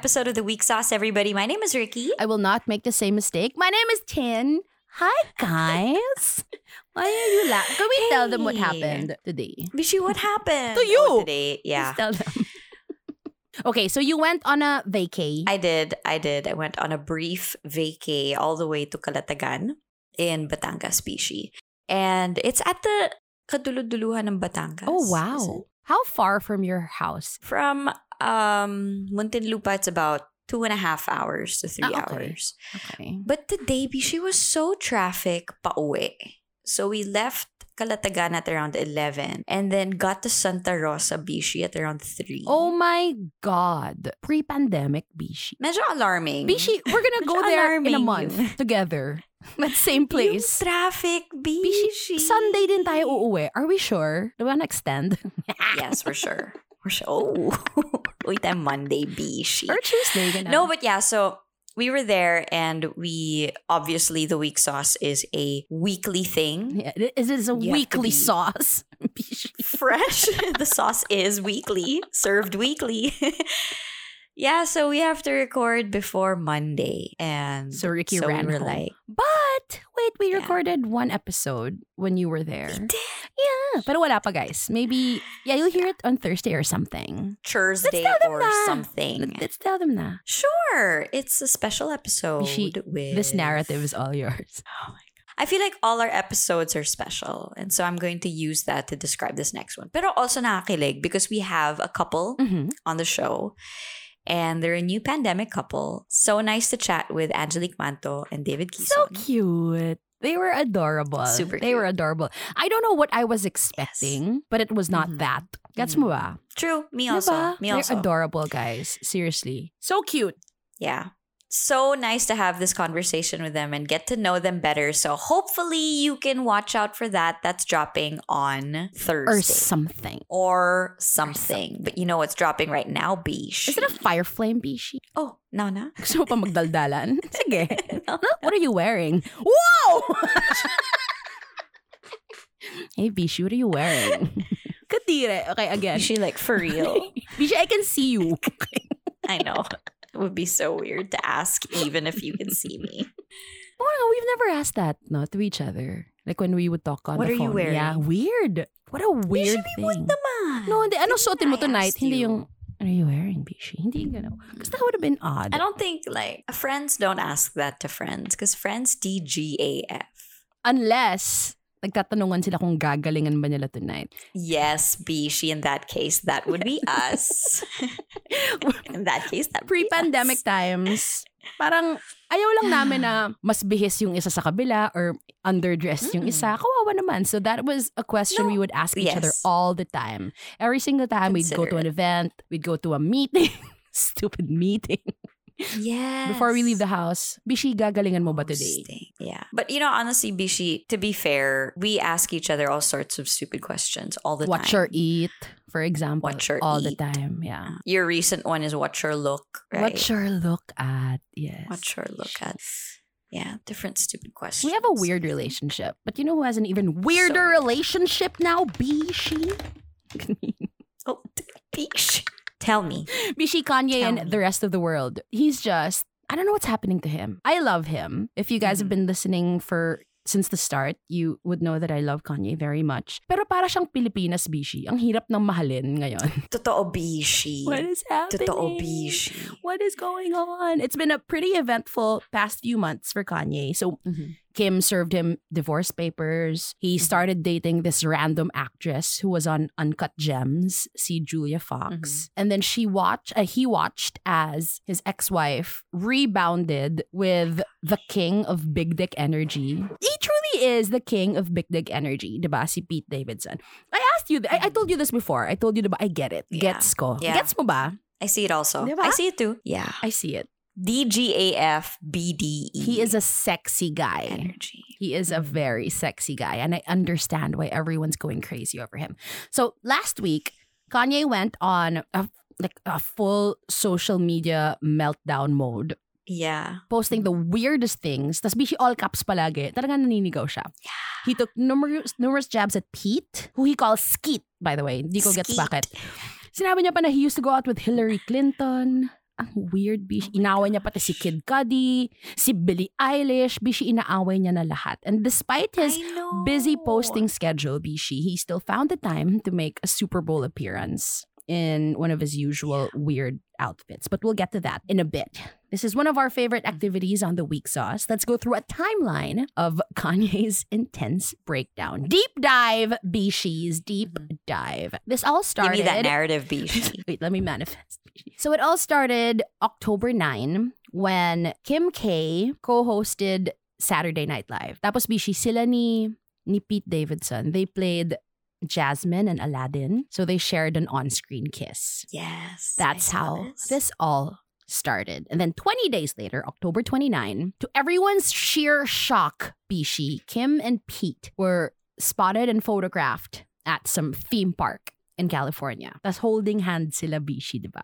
episode of the Week Sauce, everybody. My name is Riki. I will not make the same mistake. My name is Tin. Hi, guys. Why are you laughing? Can we tell them what happened today? Bishi, what happened? To you. Oh, today? Yeah. Please tell them. okay, so you went on a vacay. I did. I did. I went on a brief vacay all the way to Calatagan in Batangas, Bishi. And it's at the kaduluduluhan ng Batangas. oh, wow. How far from your house? From um, Muntinlupa, it's about two and a half hours to three Ah, okay. hours. Okay. But today, Bishi was so traffic pauwi. So we left Calatagan at around 11 and then got to Santa Rosa, Bishi at around 3. Oh my God. Pre-pandemic, Bishi. Medyo alarming. Bishi, we're gonna go there in a month together. That same place. Yung traffic, Bishi. Bishi, Sunday din tayo uuwi. Are we sure? Do we wanna extend? Yes, for sure. For sure. Oh, wait, I'm Monday, Bishi. or Tuesday? ganun. No, but yeah, so we were there and we obviously the week sauce is a weekly thing. Yeah, it is a You weekly sauce. Fresh. the sauce is weekly, served weekly. yeah, so we have to record before Monday. And So Riki so ran we were home. like, But wait, we Yeah. recorded one episode when you were there. we did Yeah, pero wala pa guys. Maybe yeah, you'll hear it on Thursday or something. Thursday or na. something. Let- Let's tell them na. Sure. It's a special episode Bishi, with This narrative is all yours. Oh my god. I feel like all our episodes are special. And so I'm going to use that to describe this next one. Pero also nakakilig because we have a couple Mhm. on the show. And they're a new pandemic couple. So nice to chat with Angelique Manto and David Kiso. So cute. They were adorable. Super They were adorable. I don't know what I was expecting, but it was not Mhm. that. Gets Mhm. mo ba? True. Me also. Diba? Me They're adorable guys. Seriously. So cute. Yeah. So nice to have this conversation with them and get to know them better. So hopefully you can watch out for that. That's dropping on Thursday. Or something. Or something. But you know what's dropping right now, Bish. Is it a fire flame, Bishi? Oh, Nana. Gusto mo pa magdaldalan? Sige. What are you wearing? Whoa! hey, Bishi, what are you wearing? Katire. Okay, again. Is she like for real? Bishi, I can see you. I know. It would be so weird to ask even if you can see me. Oh, no, we've never asked that, no, to each other. Like when we would talk on What the are you phone. wearing? Yeah, weird. What a weird Bishi, thing. naman? No, hindi. Ano Didn't suotin mo I tonight? ask Hindi yung, what are you wearing, Bishi? Hindi yung gano'n. Because that would have been odd. I don't think like friends don't ask that to friends because friends DGAF. Unless, nagtatanungan sila kung gagalingan ba nila tonight. Yes, Bishi. In that case, that would be us. in that case, that would be Pre-pandemic times, parang ayaw lang namin na mas bihis yung isa sa kabila or underdressed yung Mm. isa. Kawawa naman. So that was a question No. we would ask each other Yes. all the time. Every single time we'd go to Consider an event, we'd go to a meeting. Stupid meeting. Yes. Before we leave the house, Bishi, gagalingan mo ba oh, today? Yeah. But you know, honestly, Bishi, to be fair, we ask each other all sorts of stupid questions all the time. Watch your eat, for example. Watch your all the time, yeah. Your recent one is watch your look, right? Watch your look at, yes. Watch or look at. Yeah, different stupid questions. We have a weird relationship, but you know who has an even weirder weird. relationship now? Bishi. Oh, Bish. Tell me. Bishi Kanye Tell and me. the rest of the world. He's just I don't know what's happening to him. I love him. If you guys have Mhm. been listening for since the start, you would know that I love Kanye very much. Pero para siyang Pilipinas, Bishi. Ang hirap ng mahalin ngayon. Totoo, Bishi. What is happening? Totoo, Bishi. What is going on? It's been a pretty eventful past few months for Kanye. So Mhm. Kim served him divorce papers. He Mhm. started dating this random actress who was on Uncut Gems, see Julia Fox. And then she watched, uh, he watched as his ex-wife rebounded with the king of big dick energy. He truly is the king of big dick energy, diba? Si Pete Davidson. I asked you, th- I, I told you this before. I told you, diba? I get it. Yeah. Gets ko. Yeah. Gets mo ba? I see it also. Diba? I see it too. Yeah. I see it. DGAF BDE. He is a sexy guy. energy. He is a Mhm. very sexy guy, and I understand why everyone's going crazy over him. So last week, Kanye went on a like a full social media meltdown mode, Yeah. posting the weirdest things. Tas bishi all caps palagi. Talagang naninigaw siya. Yeah. He took numerous numerous jabs at Pete, who he calls Skeet, by the way. Hindi ko gets bakit. Sinabi niya pa na he used to go out with Hillary Clinton. Ang weird, Bishi. Inaway niya pati si Kid Cudi, si Billie Eilish. Bishi, inaaway niya na lahat. And despite his busy posting schedule, Bishi, he still found the time to make a Super Bowl appearance in one of his usual weird outfits. But we'll get to that in a bit. This is one of our favorite activities on the Week Sauce. Let's go through a timeline of Kanye's intense breakdown. Deep dive, Bishis, deep mm-hmm. dive. This all Give started. me that narrative, Bishi. Wait, let me manifest. So it all started October 9 when Kim K co-hosted Saturday Night Live. Tapos Bishi sila ni, ni Pete Davidson. They played Jasmine and Aladdin. So they shared an on-screen kiss. yes. That's I saw how this all started. And then 20 days later, October 29, to everyone's sheer shock, Bishi, Kim and Pete were spotted and photographed at some theme park in California. That's holding hands sila Bishi, diba?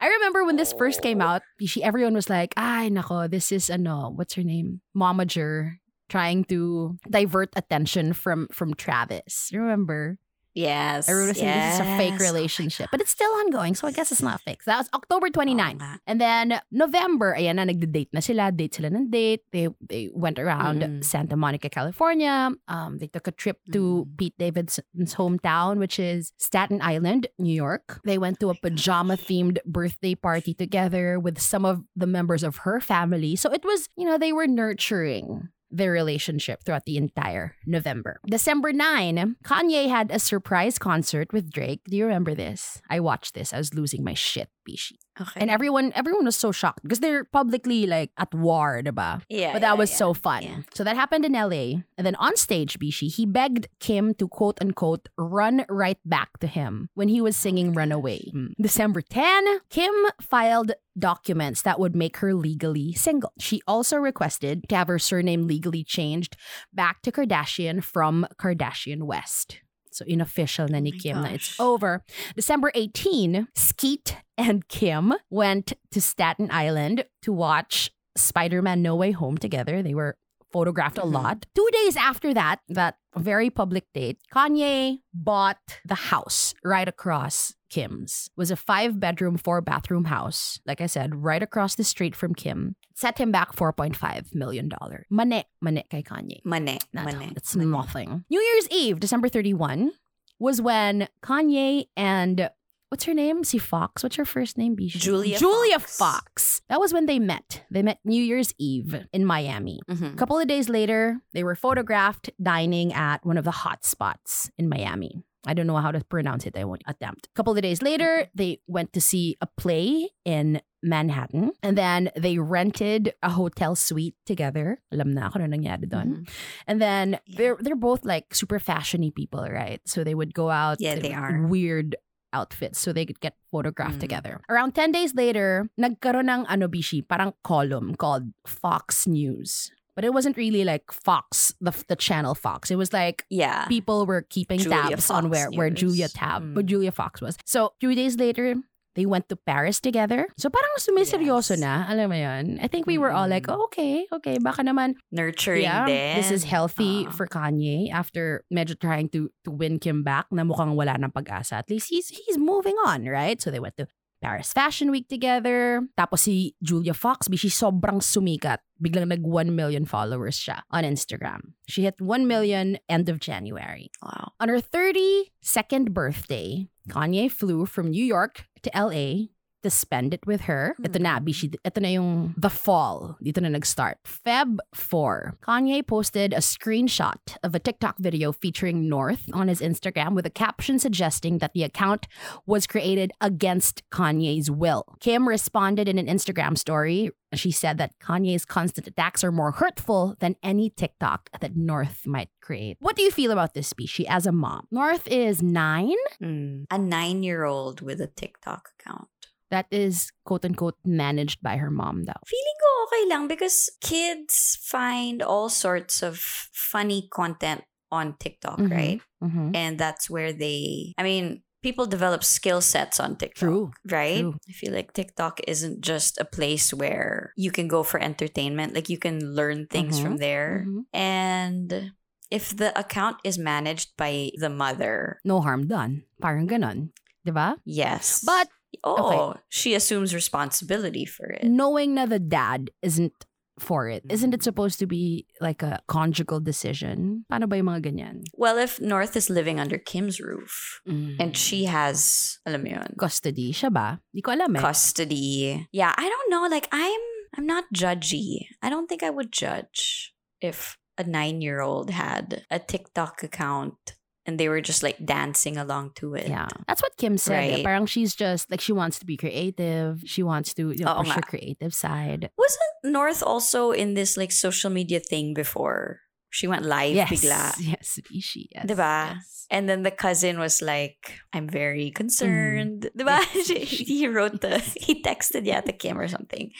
I remember when this first came oh. out, Bishi, everyone was like, ay, nako, this is, ano, what's her name? Momager trying to divert attention from from Travis. Remember? Yes. Everyone was saying this is a fake yes. Oh relationship. but it's still ongoing, so I guess it's not fake. That was October 29. Oo nga. And then November, ayan na, nagde-date na sila. Date sila ng date. They, they went around Mm. Santa Monica, California. Um, they took a trip to Mm. Pete Davidson's hometown, which is Staten Island, New York. They went to a pajama-themed birthday party together with some of the members of her family. So it was, you know, they were nurturing their relationship throughout the entire November. December 9, Kanye had a surprise concert with Drake. Do you remember this? I watched this. I was losing my shit, Bishi. Okay. And everyone everyone was so shocked because they're publicly like at war, diba? yeah, But that yeah, was yeah. so fun. Yeah. So that happened in LA. And then on stage, Bishi, he begged Kim to quote unquote run right back to him when he was singing Runaway. Mm. December 10, Kim filed documents that would make her legally single. She also requested to have her surname legally changed back to Kardashian from Kardashian West. So unofficial na ni Oh Kim na it's over. December 18, Skeet and Kim went to Staten Island to watch Spider-Man No Way Home together. They were photographed a Mhm. lot. Two days after that, that very public date, Kanye bought the house right across Kim's. It was a five bedroom, four bathroom house. Like I said, right across the street from Kim. Set him back $4.5 million. Mane, mane kay Kanye. Mane. Not Mane. It's Mane. nothing. New Year's Eve, December 31, was when Kanye and what's her name? Si Fox. What's her first name? Bisha? Julia Julia Fox. Fox. That was when they met. They met New Year's Eve in Miami. A Mhm. couple of days later, they were photographed dining at one of the hot spots in Miami. I don't know how to pronounce it. I won't attempt. A couple of days later, they went to see a play in Manhattan. And then they rented a hotel suite together. Alam na ako na nangyari doon. Mhm. And then they're they're both like super fashiony people, right? So they would go out Yeah, they are. weird outfits so they could get photographed Mm. together. Around 10 days later, nagkaroon ng ano bishi, parang column called Fox News. But it wasn't really like Fox, the the channel Fox. It was like Yeah. people were keeping Julia tabs on Fox where, where News. Julia tab, Mm. but Julia Fox was. So, two days later, they went to Paris together. So, parang sumiseryoso Yes. na. Alam mo yun? I think we were all like, oh, okay, okay. Baka naman, Nurturing yeah, din. this is healthy Ah. for Kanye after medyo trying to to win Kim back na mukhang wala ng pag-asa. At least he's he's moving on, right? So they went to Paris Fashion Week together. Tapos si Julia Foxby, she sobrang sumikat. Biglang nag 1 million followers siya on Instagram. She hit 1 million end of January. Wow. On her 32nd birthday, Kanye flew from New York to LA to spend it with her. Ito na. Bishi. Ito na yung the fall. Dito na nag-start. Feb 4. Kanye posted a screenshot of a TikTok video featuring North on his Instagram with a caption suggesting that the account was created against Kanye's will. Kim responded in an Instagram story. She said that Kanye's constant attacks are more hurtful than any TikTok that North might create. What do you feel about this species as a mom? North is nine. Mm. A nine-year-old with a TikTok account. That is quote unquote managed by her mom though. Feeling ko okay lang because kids find all sorts of funny content on TikTok, Mhm. right? Mm-hmm. And that's where they, I mean, people develop skill sets on TikTok. True. Right? True. I feel like TikTok isn't just a place where you can go for entertainment. Like you can learn things Mhm. from there. Mhm. And if the account is managed by the mother, No harm done. Parang ganon. Diba? yes. But Oh, she assumes responsibility for it. Knowing that the dad isn't for it, isn't it supposed to be like a conjugal decision? Paano ba yung mga ganyan? Well, if North is living under Kim's roof and she has, alam mo yun, custody siya ba? Di ko alam eh. custody. Yeah, I don't know. Like I'm I'm not judgy. I don't think I would judge if a nine year old had a TikTok account and they were just like dancing along to it. Yeah. That's what Kim said. eh. Parang she's just like she wants to be creative. She wants to you know, push her creative side. Wasn't North also in this like social media thing before? She went live Yes. bigla. Yes. She, yes. Diba? Yes. And then the cousin was like, I'm very concerned. He wrote the, he texted yata Kim or something.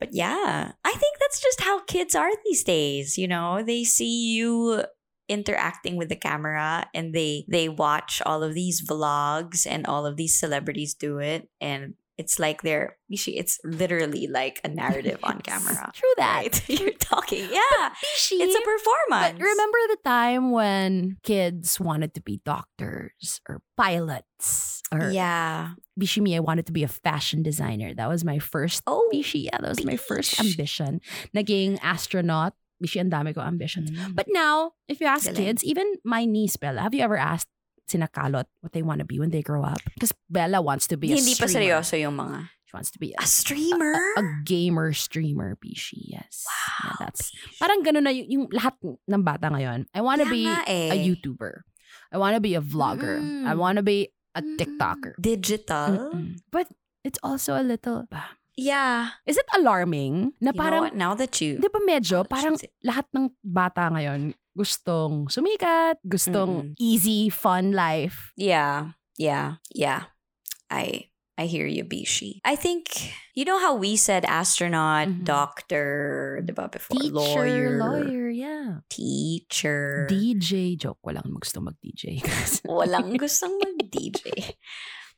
But yeah, I think that's just how kids are these days. You know, they see you interacting with the camera and they they watch all of these vlogs and all of these celebrities do it. And it's like they're it's literally like a narrative on camera. True that. right? You're talking yeah. She, it's a performance. But remember the time when kids wanted to be doctors or pilots or yeah. Bishimi, I wanted to be a fashion designer. That was my first oh Bishi, yeah, that was my first ambition. Naging astronaut. Bishi, ang dami ko ambition. But now, if you ask Galing. kids, even my niece Bella, have you ever asked sinakalot what they want to be when they grow up? Because Bella wants to be a hindi pa streamer. seryoso yung mga She wants to be a a, streamer a gamer streamer, Bishi. Yes. Yeah, wow that's parang ganun na yung, yung lahat ng bata ngayon. I want to be eh. a YouTuber. I want to be a vlogger. I Mm. want to be a Mm. TikToker. digital Mm-mm. But it's also a little, yeah is it alarming na you parang now that you Di ba medyo, now that you parang lahat ng bata ngayon gustong sumikat, gustong Mm-mm. easy, fun life. Yeah, yeah, yeah. I I hear you, Bishi. I think you know how we said astronaut, Mhm. doctor, diba before Teacher, lawyer, lawyer, yeah. teacher. DJ, joke, walang gusto mag-DJ. Walang gustong mag-DJ.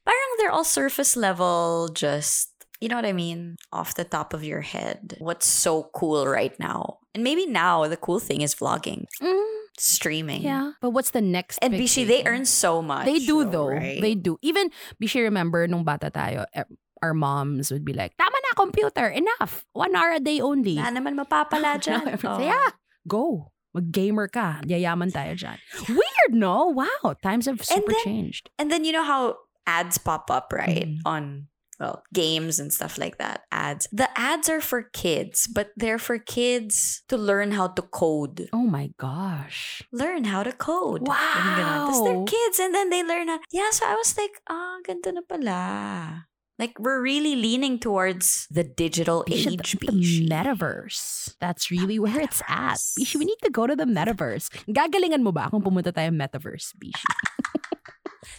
Parang they're all surface level, just you know what I mean, off the top of your head. What's so cool right now? And maybe now the cool thing is vlogging, Mm, streaming. yeah. But what's the next And Bishi, they earn so much. They do though. right? They do. Even, Bishi, remember, nung bata tayo, eh, our moms would be like, tama na, computer, enough. One hour a day only. Na naman mapapala dyan. Oh. yeah, go. Mag-gamer ka. Yayaman tayo dyan. Weird, no? Wow. Times have super then- changed. And then you know how ads pop up, right? Mhm. On well, games and stuff like that. Ads. The ads are for kids, but they're for kids to learn how to code. Oh my gosh. Learn how to code. Ganun. Tapos they're kids and then they learn how. Yeah, so I was like, ah, ganito na pala. Like we're really leaning towards the digital Bishi, age, the, the metaverse. That's really where it's at. metaverse. Bishi, we need to go to the metaverse. Gagalingan mo ba kung pumunta tayo metaverse, Bishi?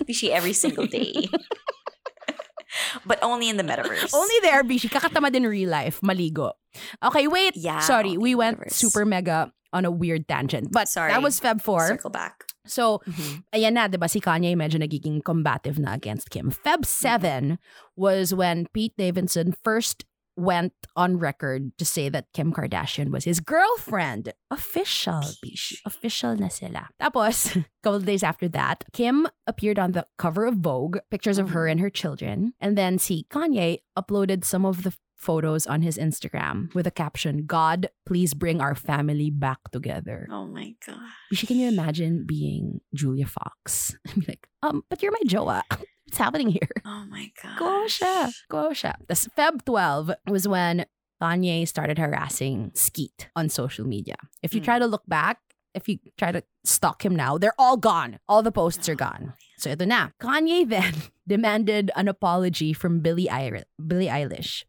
Bishi every single day. but only in the metaverse. Only there, Bishi. Kakatama din real life. Maligo. Okay, wait. Yeah, Sorry, we went metaverse. super mega on a weird tangent. But Sorry. that was Feb 4. Circle back. So, Mhm. ayan na, di ba, si Kanye medyo nagiging combative na against Kim. Feb 7 was when Pete Davidson first went on record to say that Kim Kardashian was his girlfriend. Official, bish. Official na sila. Tapos, a couple of days after that, Kim appeared on the cover of Vogue, pictures of her and her children. And then si Kanye uploaded some of the photos on his Instagram with a caption, God, please bring our family back together. Oh my god. Bishi, can you imagine being Julia Fox? I'm like, um, but you're my joa. What's happening here? Oh my god. Go siya. Go siya. Tas Feb 12 was when Kanye started harassing Skeet on social media. If you Mm. try to look back, if you try to stalk him now, they're all gone. All the posts are gone. So ito na. Kanye then demanded an apology from Billie, Eilish, Billie Eilish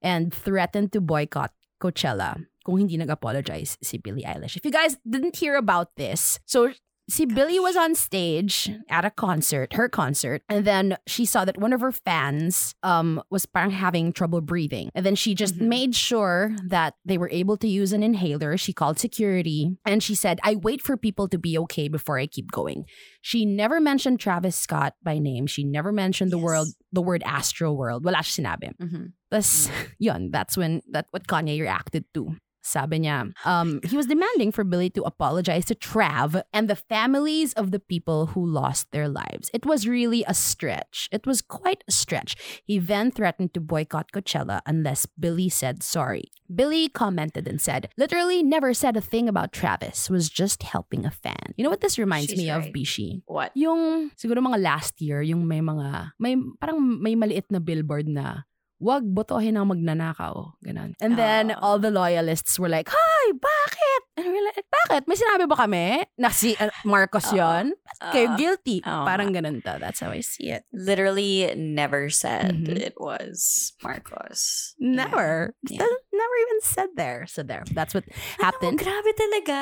and threatened to boycott Coachella kung hindi nag-apologize si Billie Eilish. If you guys didn't hear about this, so si Billie was on stage at a concert, her concert, and then she saw that one of her fans um was parang having trouble breathing. And then she just Mhm. made sure that they were able to use an inhaler. She called security and she said, I wait for people to be okay before I keep going. She never mentioned Travis Scott by name. She never mentioned the Yes. world the word Astroworld. Wala siya sinabi. Mhm. Tapos, yun, that's when that what Kanye reacted to Sabi niya, um, he was demanding for Billie to apologize to Trav and the families of the people who lost their lives. It was really a stretch. It was quite a stretch. He then threatened to boycott Coachella unless Billie said sorry. Billie commented and said, literally never said a thing about Travis, was just helping a fan. You know what this reminds She's me of, right. Bishi? What? Yung, siguro mga last year, yung may mga, may, parang may maliit na billboard na, wag botohin ang magnanakaw. Ganon. And then, Ah. all the loyalists were like, Hi, bakit? And we're like, bakit? May sinabi ba kami? Na si uh, Marcos Ah. yon? Kayo Uh, guilty. oo Parang ganun to. That's how I see it. literally never said Mhm. it was Marcos. Never. Yeah. Still Never even said there. So there. That's what Yeah. happened. Oh, grabe talaga.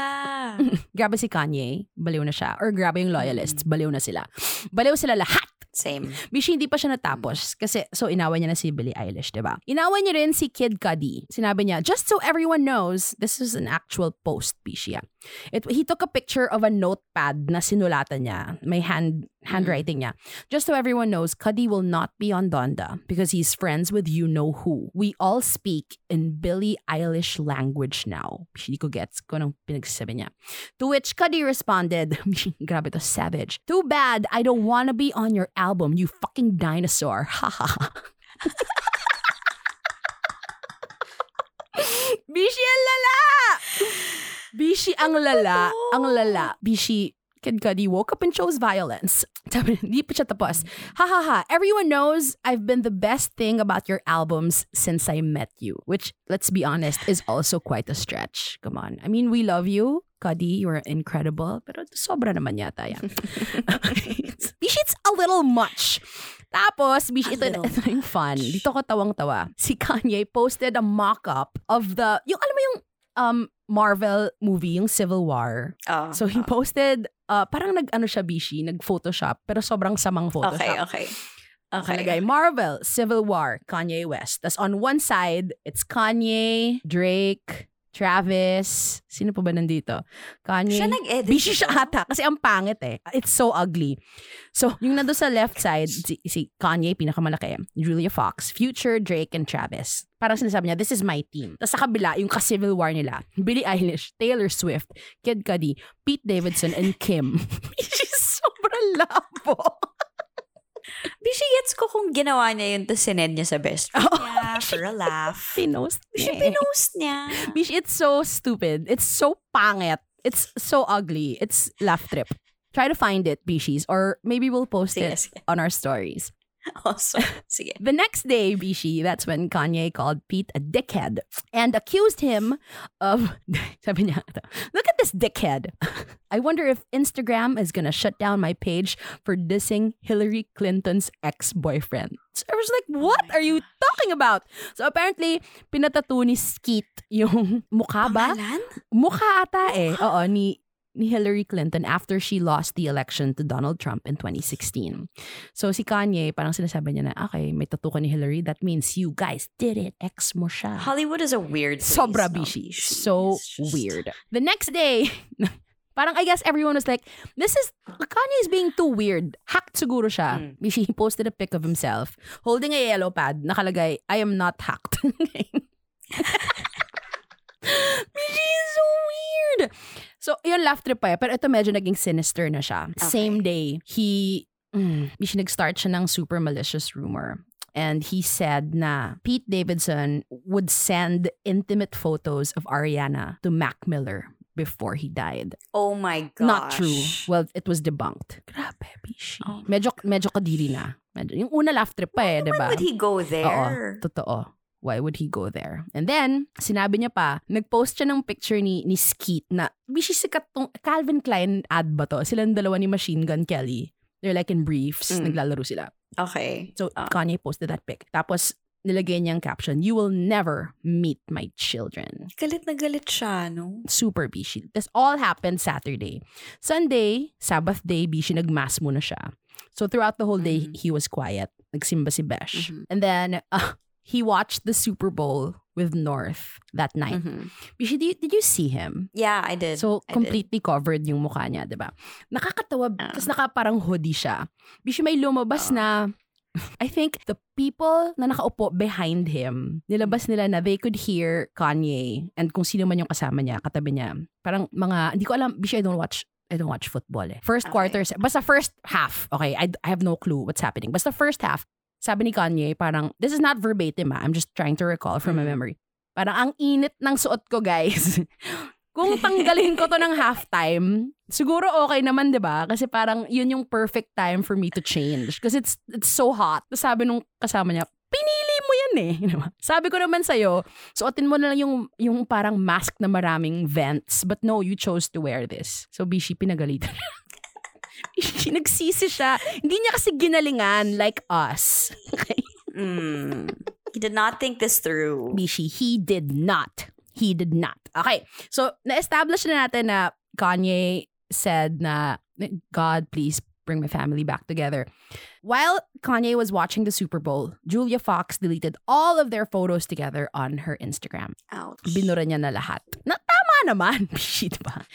grabe si Kanye. Baliw na siya. Or grabe yung loyalists. Mm. Baliw na sila. Baliw sila lahat. Same. Bishi, hindi pa siya natapos. Kasi, so, inaway niya na si Billie Eilish, di ba? Inaway niya rin si Kid Cudi. Sinabi niya, just so everyone knows, this is an actual post, Bishi. ah. It, he took a picture of a notepad na sinulatan niya. May hand handwriting niya. Just so everyone knows, Cudi will not be on Donda because he's friends with you know who. We all speak in Billie Eilish language now. Bishi, di ko gets kung anong pinagsasabi niya. To which Cudi responded, grabe to savage. Too bad I don't wanna be on your album, you fucking dinosaur. Ha ha ha. Bishi lala! Bishi ang lala. Ang lala. Bishi, Kid Cudi woke up and chose violence. Hindi pa siya tapos. Ha ha ha. Everyone knows I've been the best thing about your albums since I met you. Which, let's be honest, is also quite a stretch. Come on. I mean, we love you. Cudi, you're incredible. Pero sobra naman yata yan. Bishi, it's a little much. Tapos, Bishi, A ito, little ito yung fun. Dito ko tawang-tawa. Si Kanye posted a mock-up of the, yung alam mo yung um, Marvel movie, yung Civil War. Oh, So he oh. posted, uh, parang nag-ano siya, Bishi, nag-photoshop, pero sobrang samang Okay, photoshop. okay. Nakalagay, Okay. Marvel, Civil War, Kanye West. Tapos on one side, it's Kanye, Drake, Travis. Sino pa ba nandito? Kanye. Siya nag-edit. Bishi siya ata kasi ang pangit eh. It's so ugly. So, yung nando sa left side, si, si Kanye, pinakamalaki. Julia Fox, Future, Drake, and Travis. Parang sinasabi niya, this is my team. Tapos sa kabila, yung ka-Civil War nila, Billie Eilish, Taylor Swift, Kid Cudi, Pete Davidson, and Kim. She's sobrang labo. Bishi, gets ko kung ginawa niya yun, tapos sinend niya sa best friend Oh, niya for a laugh. Pinost Bishi, niya. eh. pinost niya. Bish, it's so stupid. It's so pangit. It's so ugly. It's laugh trip. Try to find it, Bishis, or maybe we'll post Sige, it sige. on our stories. Also, sige. The next day, Bishi, that's when Kanye called Pete a dickhead and accused him of, sabi niya, look at this dickhead. I wonder if Instagram is gonna shut down my page for dissing Hillary Clinton's ex-boyfriend. So I was like, what are you talking about? So apparently, pinatato ni Skeet yung mukha ba? Pangalan? Mukha ata eh. Oo, ni, ni Hillary Clinton after she lost the election to Donald Trump in 2016. So si Kanye, parang sinasabi niya na, okay, may tattoo ka ni Hillary. That means you guys did it. Ex mo siya. Hollywood is a weird place. Sobra bishi. So just- weird. The next day, parang I guess everyone was like, this is, Kanye is being too weird. Hacked siguro siya. Mm. Bishi, he posted a pic of himself holding a yellow pad. Nakalagay, I am not hacked. Bishi is so weird. So, yun, laugh trip pa eh. Pero ito medyo naging sinister na siya. Same day, he, mm, nag-start siya ng super malicious rumor. And he said na Pete Davidson would send intimate photos of Ariana to Mac Miller before he died. Oh my gosh. Not true. Well, it was debunked. Grabe, Bishi. Oh. Medyo, medyo kadiri na. Medyo, yung una laugh trip pa eh, di Why ba? would he go Oo, there? totoo. Why would he go there? And then, sinabi niya pa, nag-post siya ng picture ni, ni Skeet na, bishi sikat tong, Calvin Klein ad ba to? Silang dalawa ni Machine Gun Kelly. They're like in briefs, Mm. naglalaro sila. Okay. So, Ah. Kanye posted that pic. Tapos, nilagay niyang caption, You will never meet my children. Galit na galit siya, no? Super bishi. This all happened Saturday. Sunday, Sabbath day, bishi, nagmass muna siya. So, throughout the whole day, Mhm. he was quiet. Nagsimba si Besh. Mhm. And then, uh, he watched the Super Bowl with North that night. Mhm. Bishi, did, did you see him? Yeah, I did. So, I did. completely covered yung mukha niya, di ba? Nakakatawa, Ah. tapos naka parang hoodie siya. Bishi, may lumabas Ah. na I think the people na nakaupo behind him, nilabas nila na they could hear Kanye and kung sino man yung kasama niya, katabi niya. Parang mga, hindi ko alam, Bishi, I don't watch I don't watch football eh. First Okay. quarter, basta first half, okay, I, I have no clue what's happening. Basta first half, sabi ni Kanye, parang, this is not verbatim ah, I'm just trying to recall from my Mm. memory. Parang ang init ng suot ko, guys. Kung tanggalin ko to ng halftime, siguro okay naman, di ba? Kasi parang yun yung perfect time for me to change. Kasi it's, it's so hot. Sabi nung kasama niya, pinili mo yan eh. Di ba? Sabi ko naman sa'yo, suotin mo na lang yung, yung parang mask na maraming vents. But no, you chose to wear this. So Bishi, pinagalitan. Nagsisi siya. Hindi niya kasi ginalingan like us. Mm. He did not think this through. Bishi, he did not. He did not. Okay. So, na-establish na natin na Kanye said na, God, please bring my family back together. While Kanye was watching the Super Bowl, Julia Fox deleted all of their photos together on her Instagram. Ouch. Binura niya na lahat. Na tama naman, Bishi, diba?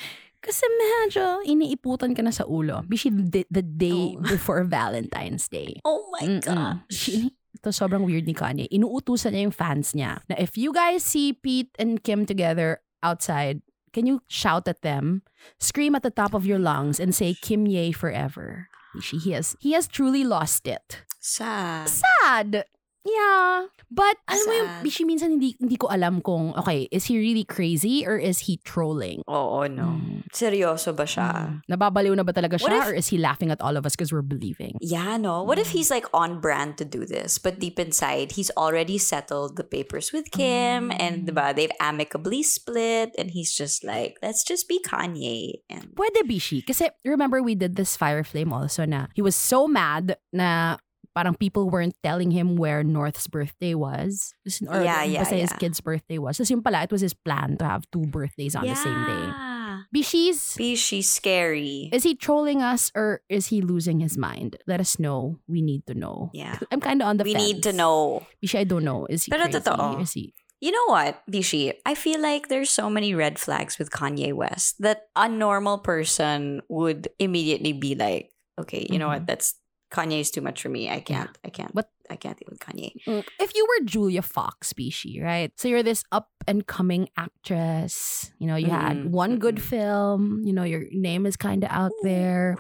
Kasi medyo iniiputan ka na sa ulo. Bishi, the, the day Oh. before Valentine's Day. oh my Mm-mm. god. Shi- Ito sobrang weird ni Kanye. Inuutusan niya yung fans niya na if you guys see Pete and Kim together outside, can you shout at them, scream at the top of your lungs, and say Kim Ye forever? She, he has he has truly lost it. Sad. Sad. Yeah. But alam mo yung. Bishi, minsan hindi, hindi ko alam kung, okay, is he really crazy or is he trolling? Oo, no. Mm. Seryoso ba siya? Mm. Nababaliw na ba talaga siya if- or is he laughing at all of us because we're believing? Yeah, no. What Mm. if he's like on brand to do this, but deep inside he's already settled the papers with Kim, and Mm. diba, they've amicably split, and he's just like, let's just be Kanye. And Pwede Bishi. Kasi remember we did this Fire Flame also na he was so mad na parang people weren't telling him where North's birthday was. Or Yeah, yeah, basta his kid's birthday was. Tapos yung pala, it was his plan to have two birthdays on the same day. Yeah. Bishi's, Be scary. is he trolling us or is he losing his mind? Let us know. We need to know. Yeah. I'm kind of on the We fence. need to know. Bishi, I don't know. Is he Pero crazy? totoo. Is he... You know what, Bishi? I feel like there's so many red flags with Kanye West that a normal person would immediately be like, okay, you know what? Mm-hmm. That's Kanye is too much for me. I can't. I can't. But- I can't deal with Kanye. Mm, If you were Julia Fox, Bishi, right? So you're this up and coming actress. You know, you had Mm, one good mm-mm. film. You know, your name is kind of out there.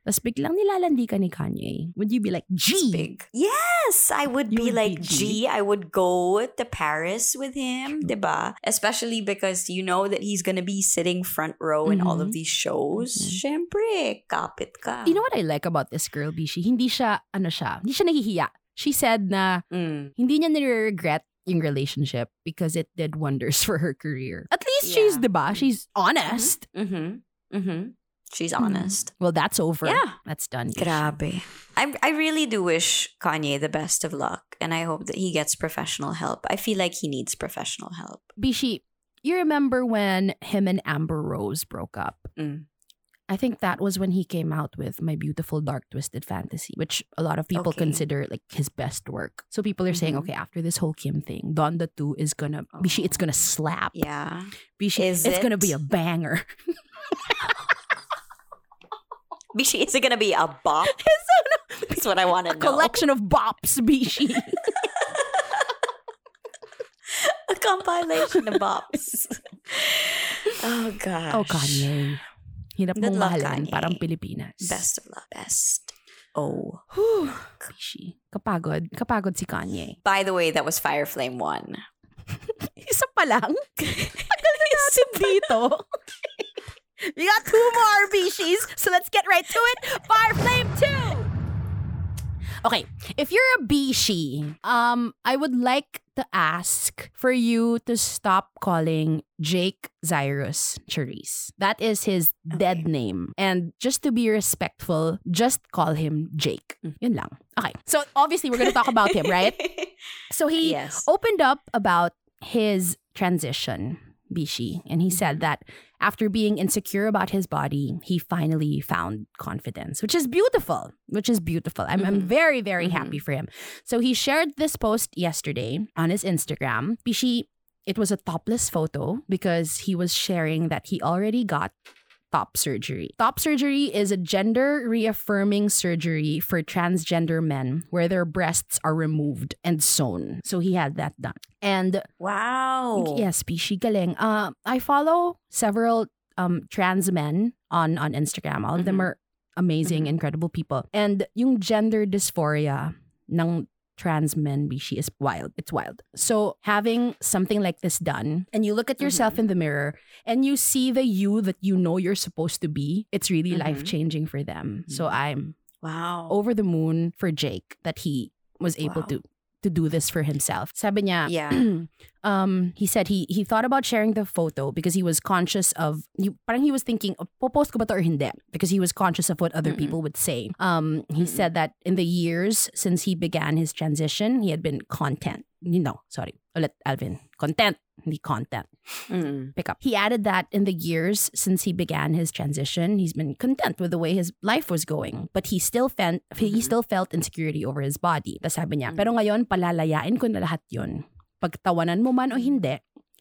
Tapos biglang nilalandi ka ni Kanye. Would you be like, G? big. Yes, I would You be would be like G. G. I would go to Paris with him, diba? Especially because you know that he's gonna be sitting front row in all of Mhm. these shows. Mhm. Syempre, kapit ka. You know what I like about this girl, Bishi? Hindi siya, ano siya, hindi siya nahihiya. She said na Mm. hindi niya nire-regret yung relationship because it did wonders for her career. At least she's, Yeah. diba? She's honest. Mm-hmm. Mm-hmm. She's Mhm. honest. Well, that's over. Yeah. That's done. Grabe. I I really do wish Kanye the best of luck, and I hope that he gets professional help. I feel like he needs professional help. Bishi, you remember when him and Amber Rose broke up? Mm. I think that was when he came out with My Beautiful Dark Twisted Fantasy, which a lot of people Okay. consider like his best work. So people are saying, Mhm. okay, after this whole Kim thing, Donda 2 is gonna, Bishi, it's gonna slap. Yeah. Bishi, Is it's gonna be a banger. Bishi, is it gonna be a bop? That's what I want to know. collection of bops, Bishi. a compilation of bops. oh gosh. oh, Kanye. Hirap Good mong luck, Kanye. parang Pilipinas. Best of luck. Best. Oh. Whew. Bishi. Kapagod. Kapagod si Kanye. By the way, that was Fire Flame One. Isa pa lang. Tagal na natin dito. We got two more Bishis, so let's get right to it. Fire Flame 2! Okay, if you're a Bishi, um, I would like to ask for you to stop calling Jake Zyrus Charice. That is his dead name. And just to be respectful, just call him Jake. Mm. Yun lang. Okay, so obviously we're gonna talk about him, right? So he yes. opened up about his transition, Bishi, and he said that after being insecure about his body, he finally found confidence, which is beautiful. Which is beautiful. I'm, I'm Mhm. very, very Mhm. happy for him. So he shared this post yesterday on his Instagram. Bishi, it was a topless photo because he was sharing that he already got top surgery. Top surgery is a gender reaffirming surgery for transgender men where their breasts are removed and sewn. So he had that done. And Wow. yes, Pishi galing. Uh, I follow several um trans men on on Instagram. All of them Mhm. are amazing, Mhm. incredible people. And yung gender dysphoria ng trans men bishi is wild. It's wild. So having something like this done and you look at yourself Mm-hmm. in the mirror and you see the you that you know you're supposed to be, it's really Mhm. life changing for them. So Mhm. I'm Wow. over the moon for Jake that he was able Wow. to to do this for himself. Sabi niya, Yeah. um, he said he he thought about sharing the photo because he was conscious of you. Parang he was thinking, oh, popost ko ba to or hindi? Because he was conscious of what other Mm-mm. people would say. Um, he Mm-mm. said that in the years since he began his transition, he had been content. You know, sorry, ulit Alvin, content, hindi content. Mm. Pick up. He added that in the years since he began his transition, he's been content with the way his life was going, but he still felt he Mhm. still felt insecurity over his body. Tapos sabi niya, Mm. pero ngayon palalayain ko na lahat 'yon. Pagtawanan mo man o hindi,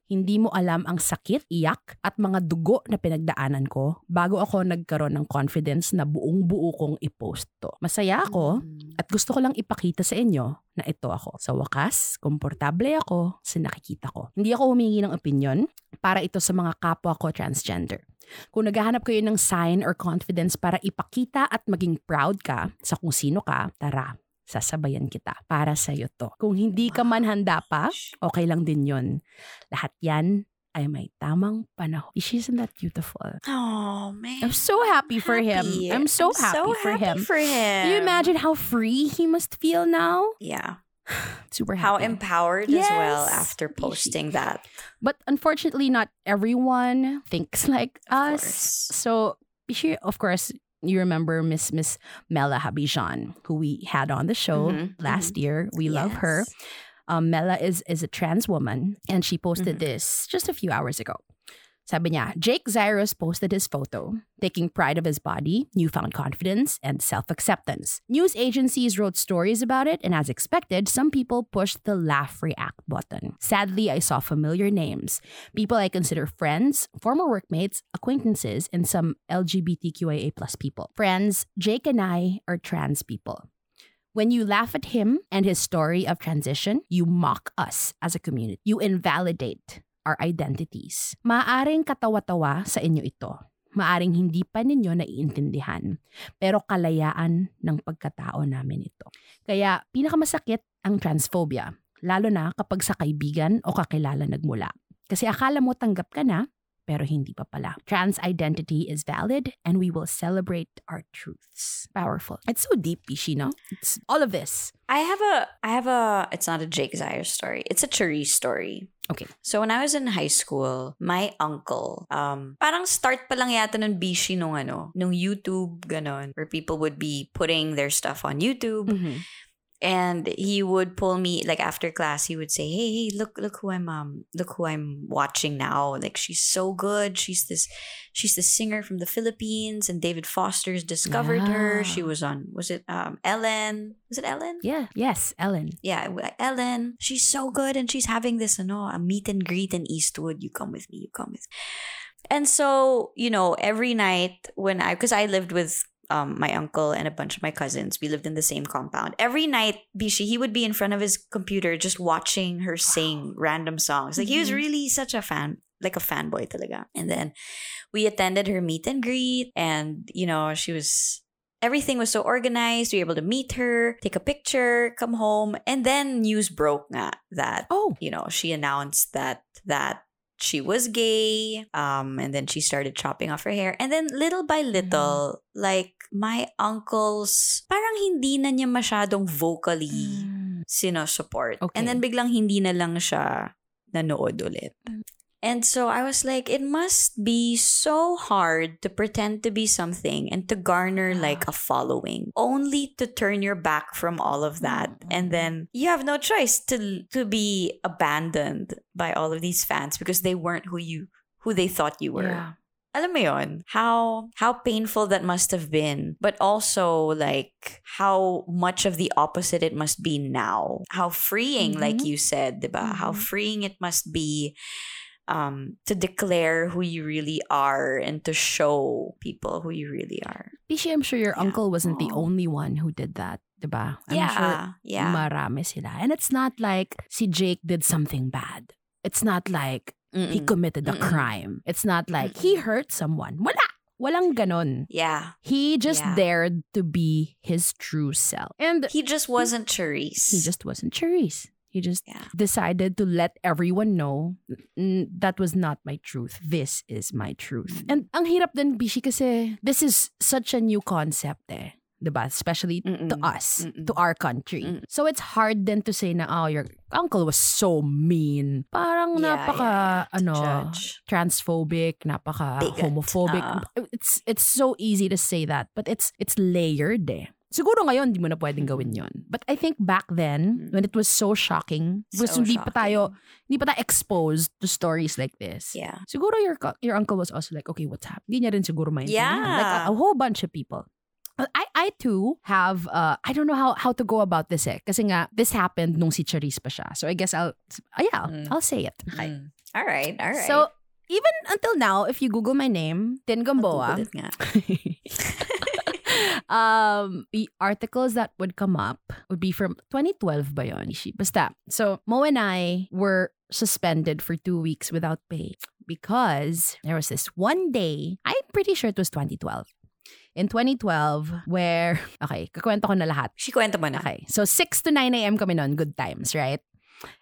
hindi mo alam ang sakit, iyak, at mga dugo na pinagdaanan ko bago ako nagkaroon ng confidence na buong buo kong i-post to. Masaya ako Mm. at gusto ko lang ipakita sa inyo na ito ako. Sa wakas, komportable ako sa nakikita ko. Hindi ako humingi ng opinion para ito sa mga kapwa ko transgender. Kung naghahanap kayo ng sign or confidence para ipakita at maging proud ka sa kung sino ka, tara, sasabayan kita. Para sa'yo to. Kung hindi ka man handa pa, okay lang din yon. Lahat yan ay may tamang panahon. Isn't that beautiful? Oh man. I'm so happy for him. Happy. I'm so happy for happy him. for him. Do you imagine how free he must feel now? Yeah. Super happy. How empowered as well Yes. after posting that. But unfortunately, not everyone thinks like Of us. course. So, of course, you remember Miss Miss Mela Habijan, who we had on the show Mhm, last year. We love her. Um, Mela is is a trans woman, and she posted Mhm. this just a few hours ago. Sabi niya, Jake Zyrus posted his photo, taking pride of his body, newfound confidence, and self-acceptance. News agencies wrote stories about it, and as expected, some people pushed the laugh react button. Sadly, I saw familiar names, people I consider friends, former workmates, acquaintances, and some LGBTQIA plus people. Friends, Jake and I are trans people. When you laugh at him and his story of transition, you mock us as a community. You invalidate our identities. Maaring katawa-tawa sa inyo ito. Maaring hindi pa ninyo naiintindihan. Pero kalayaan ng pagkatao namin ito. Kaya pinakamasakit ang transphobia. Lalo na kapag sa kaibigan o kakilala nagmula. Kasi akala mo tanggap ka na, pero hindi pa pala. Trans identity is valid and we will celebrate our truths. Powerful. It's so deep, Pishi, no? It's all of this. I have a I have a it's not a Jake Zyrus story. It's a Charice story. Okay. So when I was in high school, my uncle, um, parang start pa lang yata ng bishi nung ano, nung YouTube, ganon, where people would be putting their stuff on YouTube. And he would pull me like after class he would say hey hey look look who i'm um look who i'm watching now. Like she's so good. She's this she's the singer from the philippines and david foster's discovered her. She was on was it um ellen? Was it ellen? Yeah. Yes, Ellen. yeah ellen. She's so good and she's having this you know, a meet and greet in eastwood. You come with me you come with and so you know every night when i because i lived with um, my uncle and a bunch of my cousins. We lived in the same compound. Every night bishi he would be in front of his computer just watching her sing random songs. Like he was Mhm. really such a fan like a fanboy talaga. And then we attended her meet and greet and you know she was everything was so organized. We were able to meet her take a picture come home. And then news broke nga that Oh. you know she announced that that she was gay um and then she started chopping off her hair and then little by little like my uncles parang hindi na niya masyadong vocally Mm. sinusupport Okay. and then biglang hindi na lang siya nanood ulit and so I was like, it must be so hard to pretend to be something and to garner like a following, only to turn your back from all of that, and then you have no choice to to be abandoned by all of these fans because they weren't who you who they thought you were. Yeah. Alam mo yun, how how painful that must have been, but also like how much of the opposite it must be now. How freeing, like Mhm. you said, diba? How Mhm. freeing it must be um to declare who you really are and to show people who you really are. Bishi, I'm sure your Yeah. uncle wasn't the Oh. only one who did that, diba? I'm yeah, sure yeah. marami sila. And it's not like si Jake did something bad. It's not like he Mm-mm. committed a Mm-mm. crime. It's not like he Mm-mm. hurt someone. Wala. Walang ganon. yeah, He just Yeah. dared to be his true self. And he just wasn't Charice. he just wasn't Charice. He just yeah. decided to let everyone know "N- that was not my truth. This is my truth. Mm. And ang hirap din, Bishi, kasi this is such a new concept eh. Diba? Especially to Mm-mm. us, Mm-mm. to our country. Mm. So it's hard then to say na, oh, your uncle was so mean. Parang Yeah, napaka, yeah, ano, judge. transphobic, napaka Bigot. homophobic. Ah. it's it's so easy to say that, but it's it's layered eh. Siguro ngayon, di mo na pwedeng gawin yon. But I think back then, Mm. when it was so shocking, because So hindi pa tayo, shocking. hindi pa tayo exposed to stories like this. Yeah. Siguro your your uncle was also like, okay, what's happening? Hindi niya rin siguro maintindihan. Yeah. Like a, a whole bunch of people. I I too have uh I don't know how how to go about this eh kasi nga this happened nung si Charisse pa siya. So I guess I'll ah, yeah, I'll, Mm. I'll say it. Okay. Mm. All right, all right. So even until now if you google my name, Tin Gamboa. um the articles that would come up would be from 2012 ba yun? Basta. So Mo and I were suspended for two weeks without pay because there was this one day, I'm pretty sure it was 2012. In 2012, where, okay, kakwento ko na lahat. Si kwento mo na. Okay, so 6 to 9 a.m. kami noon, good times, right?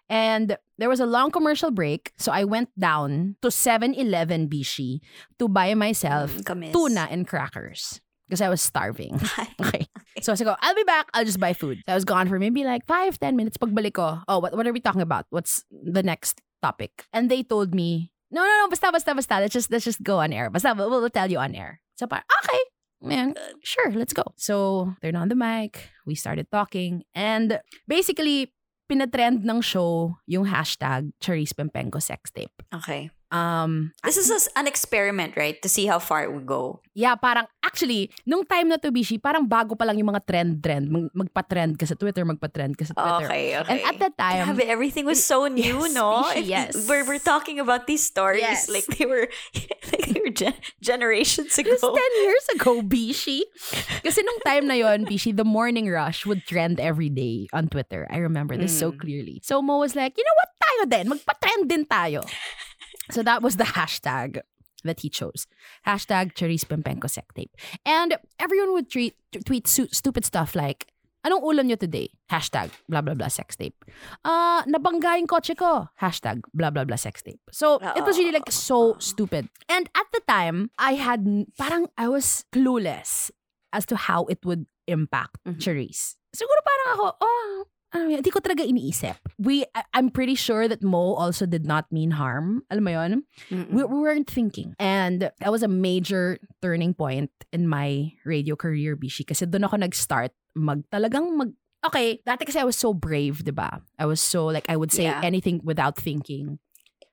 And there was a long commercial break, so I went down to 7-Eleven Bishi to buy myself Mm, tuna and crackers because I was starving. Okay. So I go, I'll be back. I'll just buy food. So I was gone for maybe like five, ten minutes. Pagbalik ko, oh, what, what are we talking about? What's the next topic? And they told me, no, no, no, basta, basta, basta. Let's just, let's just go on air. Basta, we'll, we'll tell you on air. So parang, okay. Man, sure, let's go. So, turned on the mic. We started talking. And basically, pinatrend ng show yung hashtag Charisse Pempenko sex tape. Okay. Um, This is an experiment, right? To see how far it would go. Yeah, parang actually, nung time na to, Bishi, parang bago pa lang yung mga trend-trend. Mag- magpa-trend ka sa Twitter, magpa-trend ka sa Twitter. Okay, okay. And at that time, Grabe, everything was so new, Yes, no? Bishi, If yes. We're, we're talking about these stories Yes. like they were like they were gen- generations it ago. was 10 years ago, Bishi. Kasi nung time na yon, Bishi, the morning rush would trend every day on Twitter. I remember this so Mm. clearly. So Mo was like, you know what, tayo din. Magpa-trend din tayo. So that was the hashtag that he chose. Hashtag Charice Pempengco sex tape. And everyone would tweet, tweet su- stupid stuff like, Anong ulam nyo today? Hashtag blah blah blah sex tape. Uh, nabangga yung kotse ko. Hashtag blah blah blah sex tape. So, it was really like so stupid. And at the time, I had, parang I was clueless as to how it would impact Mhm. Charice. Siguro parang ako, oh, ano yan, hindi ko talaga iniisip. We, I'm pretty sure that Mo also did not mean harm. Alam mo yun? Mm-mm. we, we weren't thinking. And that was a major turning point in my radio career, Bishi. Kasi doon ako nag-start mag talagang mag Okay, dati kasi I was so brave, di ba? I was so like I would say Yeah. anything without thinking.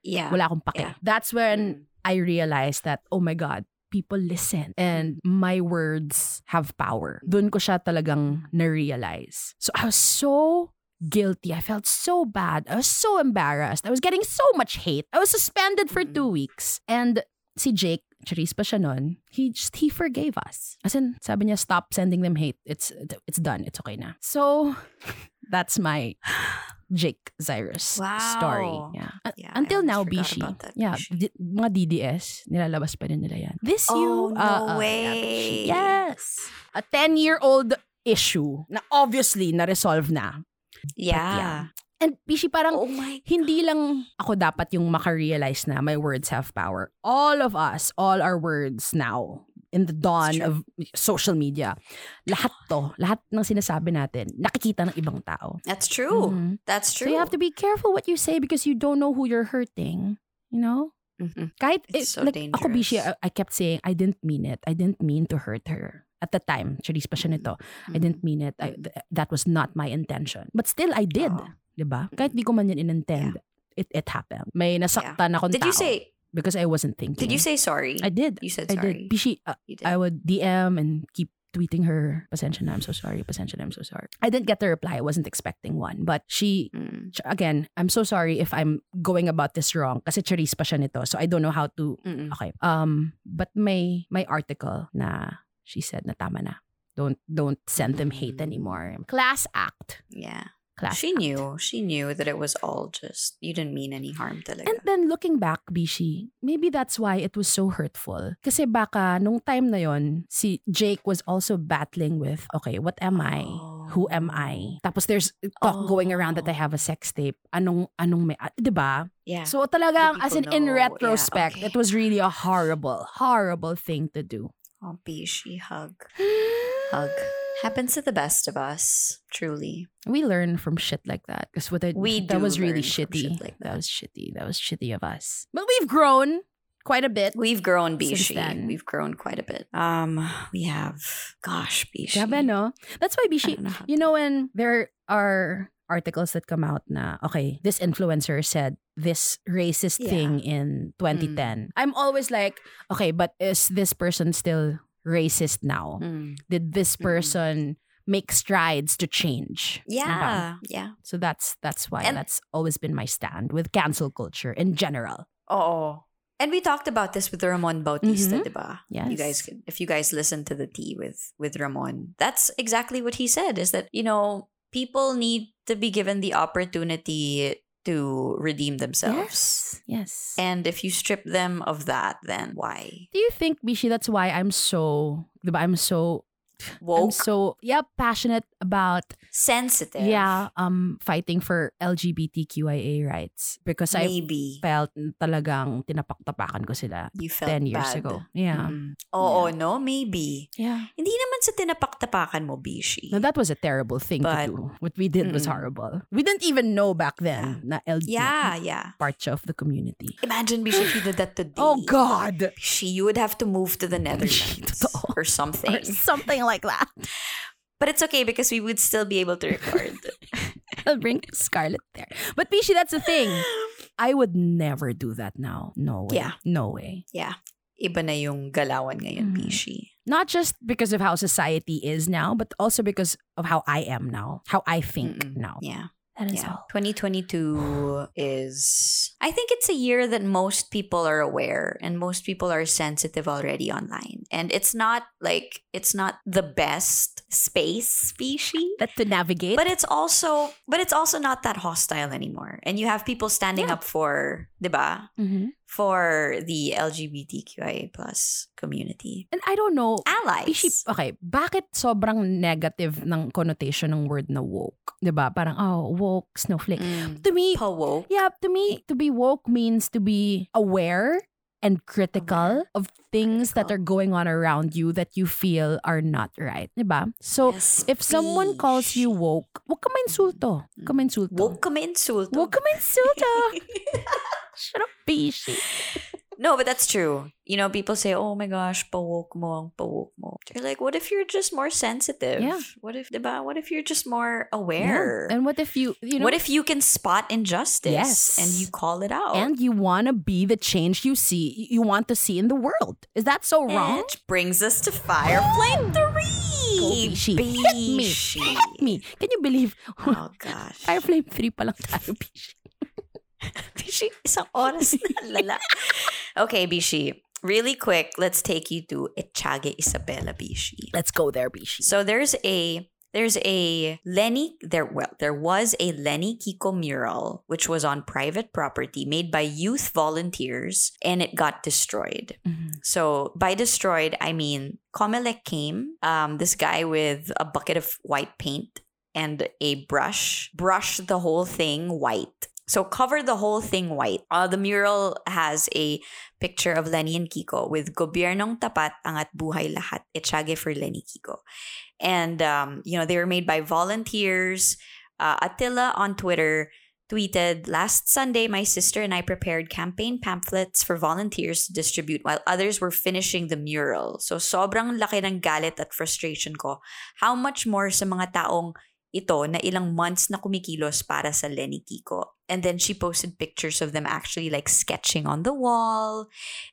yeah. Wala akong pake. Yeah. That's when Mm. I realized that oh my god, people listen and my words have power. Doon ko siya talagang na-realize. So I was so guilty. I felt so bad. I was so embarrassed. I was getting so much hate. I was suspended for two weeks. And si Jake, Charisse pa siya nun, he just, he forgave us. As in, sabi niya, stop sending them hate. It's, it's done. It's okay na. So, that's my Jake Cyrus Wow. story. Yeah. Uh, Yeah, Until now, Bishi. Yeah, Bishi. di- mga DDS, nilalabas pa rin nila yan. This Oh, you? no uh, uh, way. yeah, yes. A 10-year-old issue na obviously na-resolve na. Yeah. And Bishi, parang Oh my hindi lang ako dapat yung makarealize na my words have power. All of us, all our words now, in the dawn of social media, lahat to, lahat ng sinasabi natin, nakikita ng ibang tao. That's true. Mhm. That's So true. you have to be careful what you say because you don't know who you're hurting. You know? Mhm. Kahit, It's it- so like, ako Bishi, dangerous. I, I kept saying, I didn't mean it. I didn't mean to hurt her. At the time, Charisse pa siya nito. I Mhm. didn't mean it. I, th- that was not my intention. But still, I did. Oo. Diba? Kahit di ko man yun inintend, it, it happened. May nasaktan akong Did you tao say because I wasn't thinking. did you say sorry? I did. You said I did. sorry. Bishi, uh, You did. I would DM and keep tweeting her, pasensya na, I'm so sorry, pasensya na, I'm so sorry. I didn't get the reply. I wasn't expecting one. But she, Mm. again, I'm so sorry if I'm going about this wrong. Kasi Charice pa siya nito. So I don't know how to, Mm-mm. okay. Um, but may, may article na she said na tama na. Don't, don't send them hate anymore. Class act. Yeah. Class She act. knew. She knew that it was all just, you didn't mean any harm talaga. And then looking back, Bishi, maybe that's why it was so hurtful. Kasi baka nung time na yon, si Jake was also battling with, okay, what am I? Who am I? Tapos there's talk going around that I Oh. have a sex tape. Anong, anong may, ah, di ba? yeah. So talagang, as in, people in know. Yeah, retrospect, okay. it was really a horrible, horrible thing to do. oh, Bishi, hug. Hug. Happens to the best of us, truly. We learn from shit like that. Because what I, We that do was really learn from shitty. shit like that. that. was shitty. That was shitty of us. But we've grown quite a bit. We've grown, Bishi. then. We've grown quite a bit. Um, we have, gosh, Bishi. Grabe, no? That's why, I Bishi, know you know when there are articles that come out na, okay, this influencer said this racist Yeah. thing in 2010. I'm always like, okay, but is this person still racist now? Mm. Did this Mm-mm. person make strides to change? Diba? Yeah, yeah. So that's that's why And- that's always been my stand with cancel culture in general. Oh. And we talked about this with Ramon Bautista, Mhm. diba? Yes. You guys, could- if you guys listen to the tea with with Ramon, that's exactly what he said. Is that you know people need to be given the opportunity to redeem themselves, Yes. Yes. and if you strip them of that, then why Do you think, Bishi, that's why I'm so, diba, I'm so, I'm so, yeah, passionate about sensitive? yeah, um, fighting for LGBTQIA rights because I maybe felt talagang tinapak-tapakan ko sila you felt 10 years bad. ago. Yeah. Mm-mm. Oo, no, maybe. Yeah. Hindi naman sa tinapak-tapakan mo, Bishi. No, that was a terrible thing But- to do. What we did was Mm-mm. horrible. We didn't even know back then na LGBT yeah, yeah. part of the community. Imagine, Bishi, if you did that today. Oh God! She, you would have to move to the Netherlands or something. Or something like that. But it's okay because we would still be able to record. I'll bring Scarlett there. But Bishi, that's the thing. I would never do that now. No way. Yeah. No way. yeah. Iba na yung galawan ngayon, Mhm. Bishi. Not just because of how society is now, but also because of how I am now, how I think Mm-mm. now. Yeah. That is Yeah. all. 2022 is I think it's a year that most people are aware and most people are sensitive already online. And it's not like it's not the best space species. That to navigate. But it's also but it's also not that hostile anymore. And you have people standing Yeah. up for, 'di ba? Mm-hmm. For the LGBTQIA plus community. And I don't know. Allies. Bishi, okay, bakit sobrang negative ng connotation ng word na woke? ba? Parang, oh, woke, snowflake. Mm. To me, Po-woke. yeah, to me, to be woke means to be aware and critical of things that are Critical. going on around you that you feel are not right. 'Di ba? So, Yes, if someone calls you woke, wag ka mainsulto. Wag ka mainsulto. Woke ka insulto. Wag ka mainsulto. Shut up, bishi. no, but that's true. You know, people say, "Oh my gosh, pa-woke mo ang pa-woke mo." They're like, "What if you're just more sensitive? Yeah. What if, diba? What if you're just more Yeah. aware? And what if you, you know, what if you can spot injustice Yes. and you call it out? and you want to be the change you see, you want to see in the world? Is that so wrong? Which brings us to Fire Flame 3. Go, Bishi. Hit me. Hit me. Can you believe? Oh gosh. Fire Flame 3 pa lang tayo, bishi. Bishi, isang oras na lala. Okay, Bishi. Really quick, let's take you to Echague Isabela Bishi. Let's go there, bishi. So there's a there's a Leni there well there was a Leni Kiko mural which was on private property made by youth volunteers and it got destroyed. Mhm. So by destroyed I mean Comelec came um this guy with a bucket of white paint and a brush brushed the whole thing white. So cover the whole thing white. Uh, the mural has a picture of Leni and Kiko with Gobyernong Tapat Angat Buhay Lahat Echague for Leni Kiko. And um, you know, they were made by volunteers. Uh, Attila on Twitter tweeted last Sunday, my sister and I prepared campaign pamphlets for volunteers to distribute while others were finishing the mural. So sobrang laki ng galit at frustration ko. How much more sa mga taong ito na ilang months na kumikilos para sa Leni Kiko. And then she posted pictures of them actually like sketching on the wall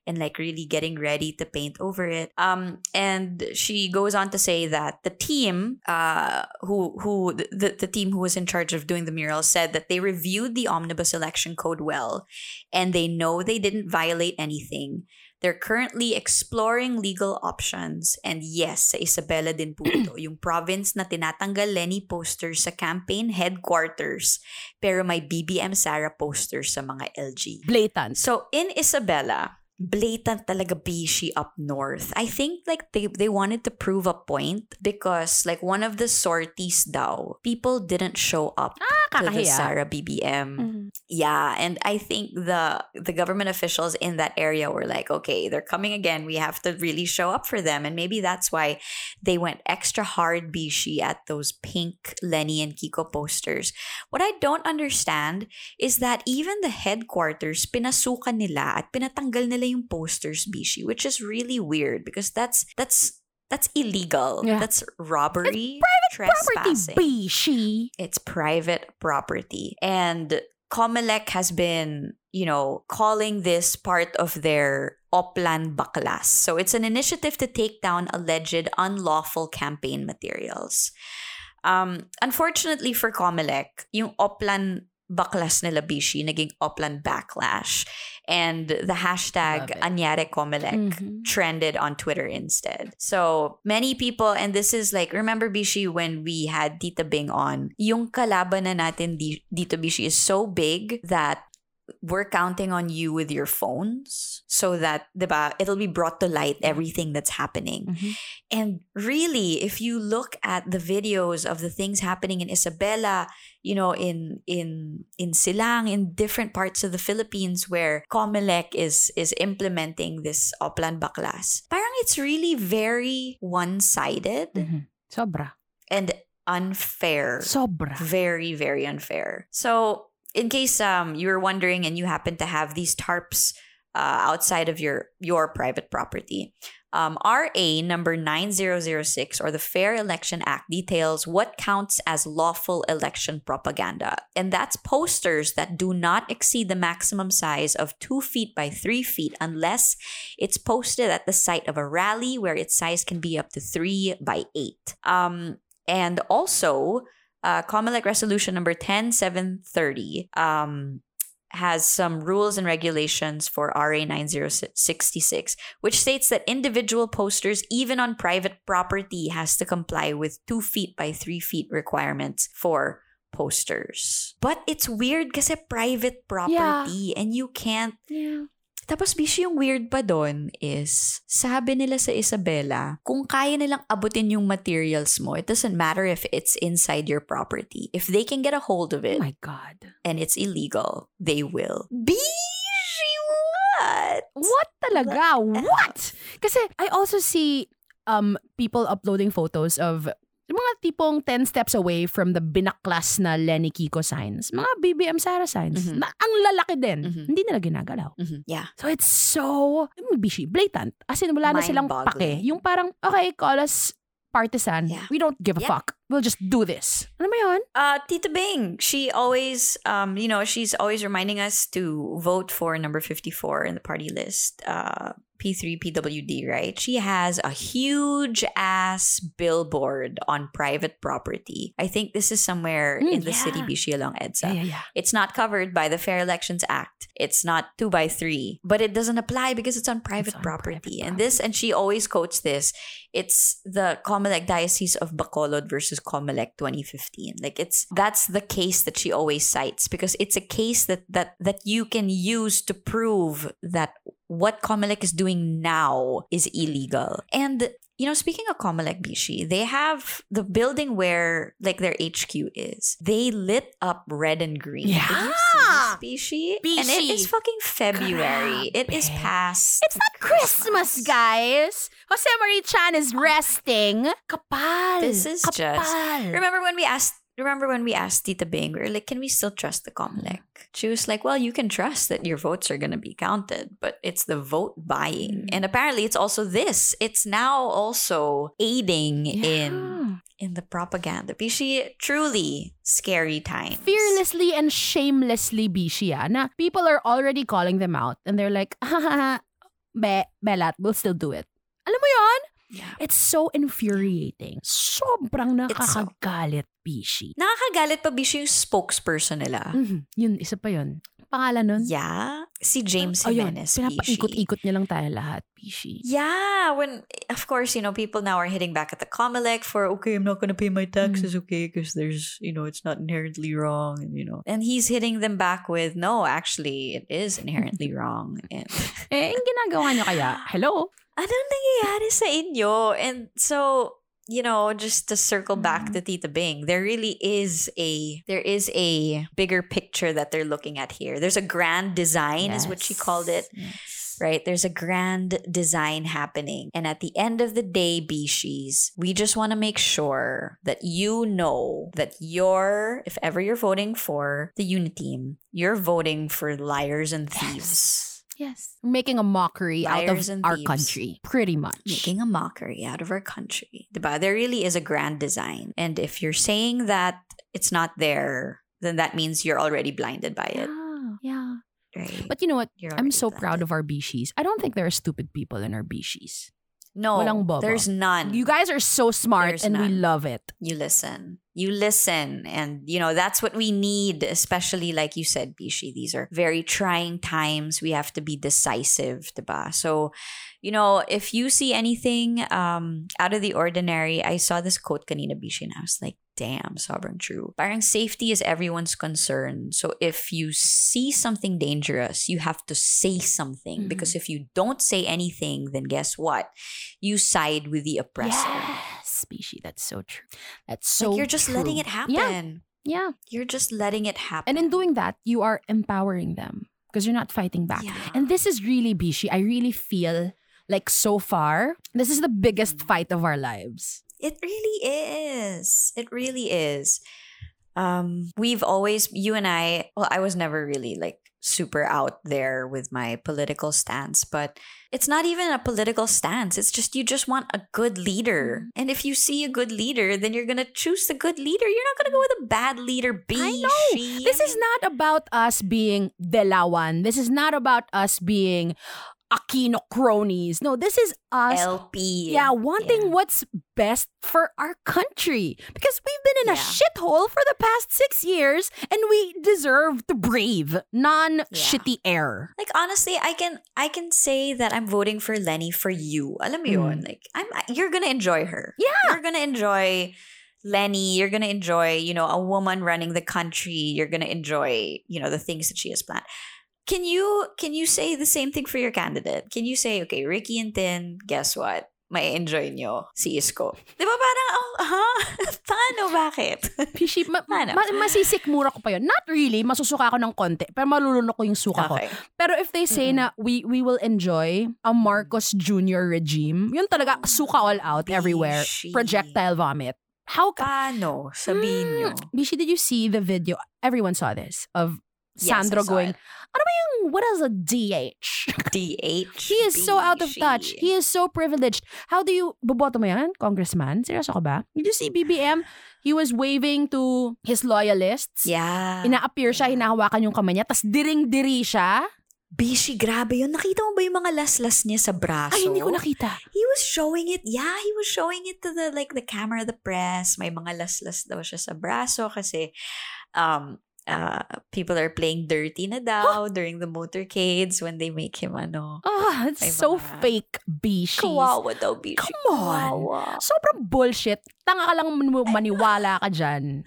and like really getting ready to paint over it. Um, and she goes on to say that the team, uh, who who the, the team who was in charge of doing the mural said that they reviewed the omnibus election code well, and they know they didn't violate anything. They're currently exploring legal options. And yes, sa Isabela din po ito, yung province na tinatanggal Leni posters sa campaign headquarters, pero may BBM Sara posters sa mga LG. Blatant. So in Isabela, blatant talaga bishi up north. I think like they they wanted to prove a point because like one of the sorties daw, people didn't show up Ah, to the. Sara BBM. Mhm. Yeah, and I think the the government officials in that area were like, okay, they're coming again. We have to really show up for them, and maybe that's why they went extra hard bishi at those pink Leni and Kiko posters. What I don't understand is that even the headquarters pinasukan nila at pinatanggal nila yung posters bishi, which is really weird because that's that's that's illegal. Yeah. That's robbery, Property trespassing bishi. it's private property and Comelec has been, you know, calling this part of their Oplan Baklas. So it's an initiative to take down alleged unlawful campaign materials. Um, unfortunately for Comelec, yung Oplan Baklas nila Bishi naging Oplan Backlash. And the hashtag. Anyare Comelec Mhm. trended on Twitter instead. So many people, and this is like, remember Bishi when we had Tita Bing on, yung kalaban na natin di- dito Bishi is so big that we're counting on you with your phones so that, diba, it'll be brought to light everything that's happening. Mhm. And really, if you look at the videos of the things happening in Isabela, you know, in in in Silang, in different parts of the Philippines where Comelec is is implementing this Oplan Baklas, parang it's really very one-sided Mhm. Sobra. and unfair. Sobra. Very, very unfair. So, in case um you were wondering and you happen to have these tarps uh, outside of your your private property, um, RA number 9006 or the Fair Election Act details what counts as lawful election propaganda. And that's posters that do not exceed the maximum size of two feet by three feet unless it's posted at the site of a rally where its size can be up to three by eight. Um, and also, uh, Comelec Resolution number 10730 um, has some rules and regulations for RA 9066, which states that individual posters, even on private property, has to comply with two feet by three feet requirements for posters. But it's weird kasi private property and you can't Yeah. Tapos bishi yung weird pa doon is, sabi nila sa Isabela, kung kaya nilang abutin yung materials mo, it doesn't matter if it's inside your property. If they can get a hold of Oh it my God. and it's illegal, they will. Bishi, what? What talaga? What? Kasi I also see um people uploading photos of mga tipong 10 steps away from the binaklas na Lenny Kiko signs. Mga BBM Sara signs. Mhm. Na ang lalaki din. Mhm. Hindi nila ginagalaw. Mhm, Yeah. So it's so bishi, blatant. As in, wala na silang pake. Yung parang, okay, call us partisan. Yeah. We don't give a Yeah. fuck. We'll just do this. Ano ba yun? Uh, Tita Bing, she always, um, you know, she's always reminding us to vote for number 54 in the party list, uh, P3 PWD, right? She has a huge ass billboard on private property. I think this is somewhere Mm, in the city yeah. Bishi along EDSA. Yeah, yeah, yeah. It's not covered by the Fair Elections Act. It's not two by three, but it doesn't apply because it's on private on property. private and this, and she always quotes this. It's the Comelec Diocese of Bacolod versus Comelec 2015. Like it's that's the case that she always cites because it's a case that that that you can use to prove that what Comelec is doing now is illegal. And you know, speaking of Comelec Bishi, they have the building where like their HQ is. They lit up red and green. Did you see Yeah! Bishi? And it is fucking February. It is past. It's not Christmas, guys. Jose Mari Chan is oh. resting. Kapal. This is Kapal. just- Remember when we asked remember when we asked Tita Bing, we were like, can we still trust the Comelec? She was like, well, you can trust that your votes are going to be counted, but it's the vote buying. Mm. And apparently it's also this. It's now also aiding in Yeah. in the propaganda. Bishi, truly scary times. fearlessly and shamelessly bishi ah, na people are already calling them out and they're like, "Hahaha, be, belat, we'll still do it. Alam mo yon? Yeah. It's so infuriating. Sobrang nakakagalit, bishi. Nakakagalit pa Bishi yung spokesperson nila. Mhm. Yun, isa pa yun. Pangalan nun? Yeah. Si James Oh, yun. Jimenez, Bishi. Pinapaikot-ikot niya lang tayo lahat, bishi. Yeah, when of course you know people now are hitting back at the Comelec for okay, I'm not gonna pay my taxes, okay, because there's you know it's not inherently wrong, and you know, and he's hitting them back with no, actually it is inherently wrong, and Eh, yung ginagawa niyo kaya, hello? anong nangyayari sa inyo? And so you know, just to circle back mm-hmm. to Tita Bing, there really is a there is a bigger picture that they're looking at here. There's a grand design, is what she called it Yes. right? There's a grand design happening. And at the end of the day, Bishis, we just want to make sure that you know that you're, if ever you're voting for the UniTeam, you're voting for liars and thieves. Yes. Making a mockery out of our thieves. country. Pretty much. Making a mockery out of our country. Diba? There really is a grand design. And if you're saying that it's not there, then that means you're already blinded by it. Yeah. Yeah. Right? But you know what? I'm so proud of our bishis. I don't think there are stupid people in our bishis. No, walang bobo. there's none. You guys are so smart There's and we love it. you listen. You listen. And, you know, that's what we need, especially like you said, Bishi. These are very trying times. We have to be decisive, diba? So, you know, if you see anything um, out of the ordinary, I saw this quote kanina, Bishi, and I was like, damn, sobrang true. Parang safety is everyone's concern. So if you see something dangerous, you have to say something. Mhm. Because if you don't say anything, then guess what? You side with the oppressor. Yes, Bishi, that's so true. That's so like you're just letting it happen. Yeah. yeah. You're just letting it happen. And in doing that, you are empowering them because you're not fighting back. Yeah. And this is really Bishi. I really feel like so far, this is the biggest Mm. fight of our lives. It really is. It really is. Um, we've always, you and I, well, I was never really like super out there with my political stance, but it's not even a political stance. It's just you just want a good leader. And if you see a good leader, then you're going to choose the good leader. You're not going to go with a bad leader, B. I know. This is not about us being Dilawan. This is not about us being Aquino cronies. No, this is us LP. Yeah, wanting Yeah. what's best for our country. Because we've been in a shithole for the past six years and we deserve to breathe non shitty air. Like honestly, I can I can say that I'm voting for Leni for you. Alam mo yun? Mm. Like I'm you're gonna enjoy her. Yeah. You're gonna enjoy Leni. You're gonna enjoy, you know, a woman running the country. You're gonna enjoy, you know, the things that she has planned. Can you can you say the same thing for your candidate? Can you say, okay, Ricky and Tin, guess what? May enjoy nyo si Isko. Di ba parang, oh, ha? Paano? Bakit? Pishi, ma- Ano? ma- masisikmura ko pa yun. Not really, masusuka ako ng konti, pero malulunok ko yung suka ko. okay. Pero if they say na we we will enjoy a Marcos Jr. regime, yun talaga suka all out everywhere. Bishi. Projectile vomit. How ka? Paano? Sabihin nyo. Mm, Bishi, did you see the video? Everyone saw this of Yes, Sandro going, ano ba yung, what is a DH? DH. He is so out of touch. He is so privileged. How do you, boboto mo yan, congressman? Seryoso ka ba? Did you see BBM? He was waving to his loyalists. Yeah. Ina-appear siya, hinahawakan yung kamay niya, tas diring-diri siya. Bishi, grabe yun. Nakita mo ba yung mga laslas niya sa braso? Ay, hindi ko nakita. He was showing it. Yeah, he was showing it to the like the camera, the press. May mga laslas daw siya sa braso kasi um uh, people are playing dirty na daw during the motorcades when they make him ano. Ah, it's so mga- fake, Bishi. Kawawa daw, Bishi. Come on. Kawawa. Sobrang bullshit. Tanga ka lang man- maniwala ka dyan.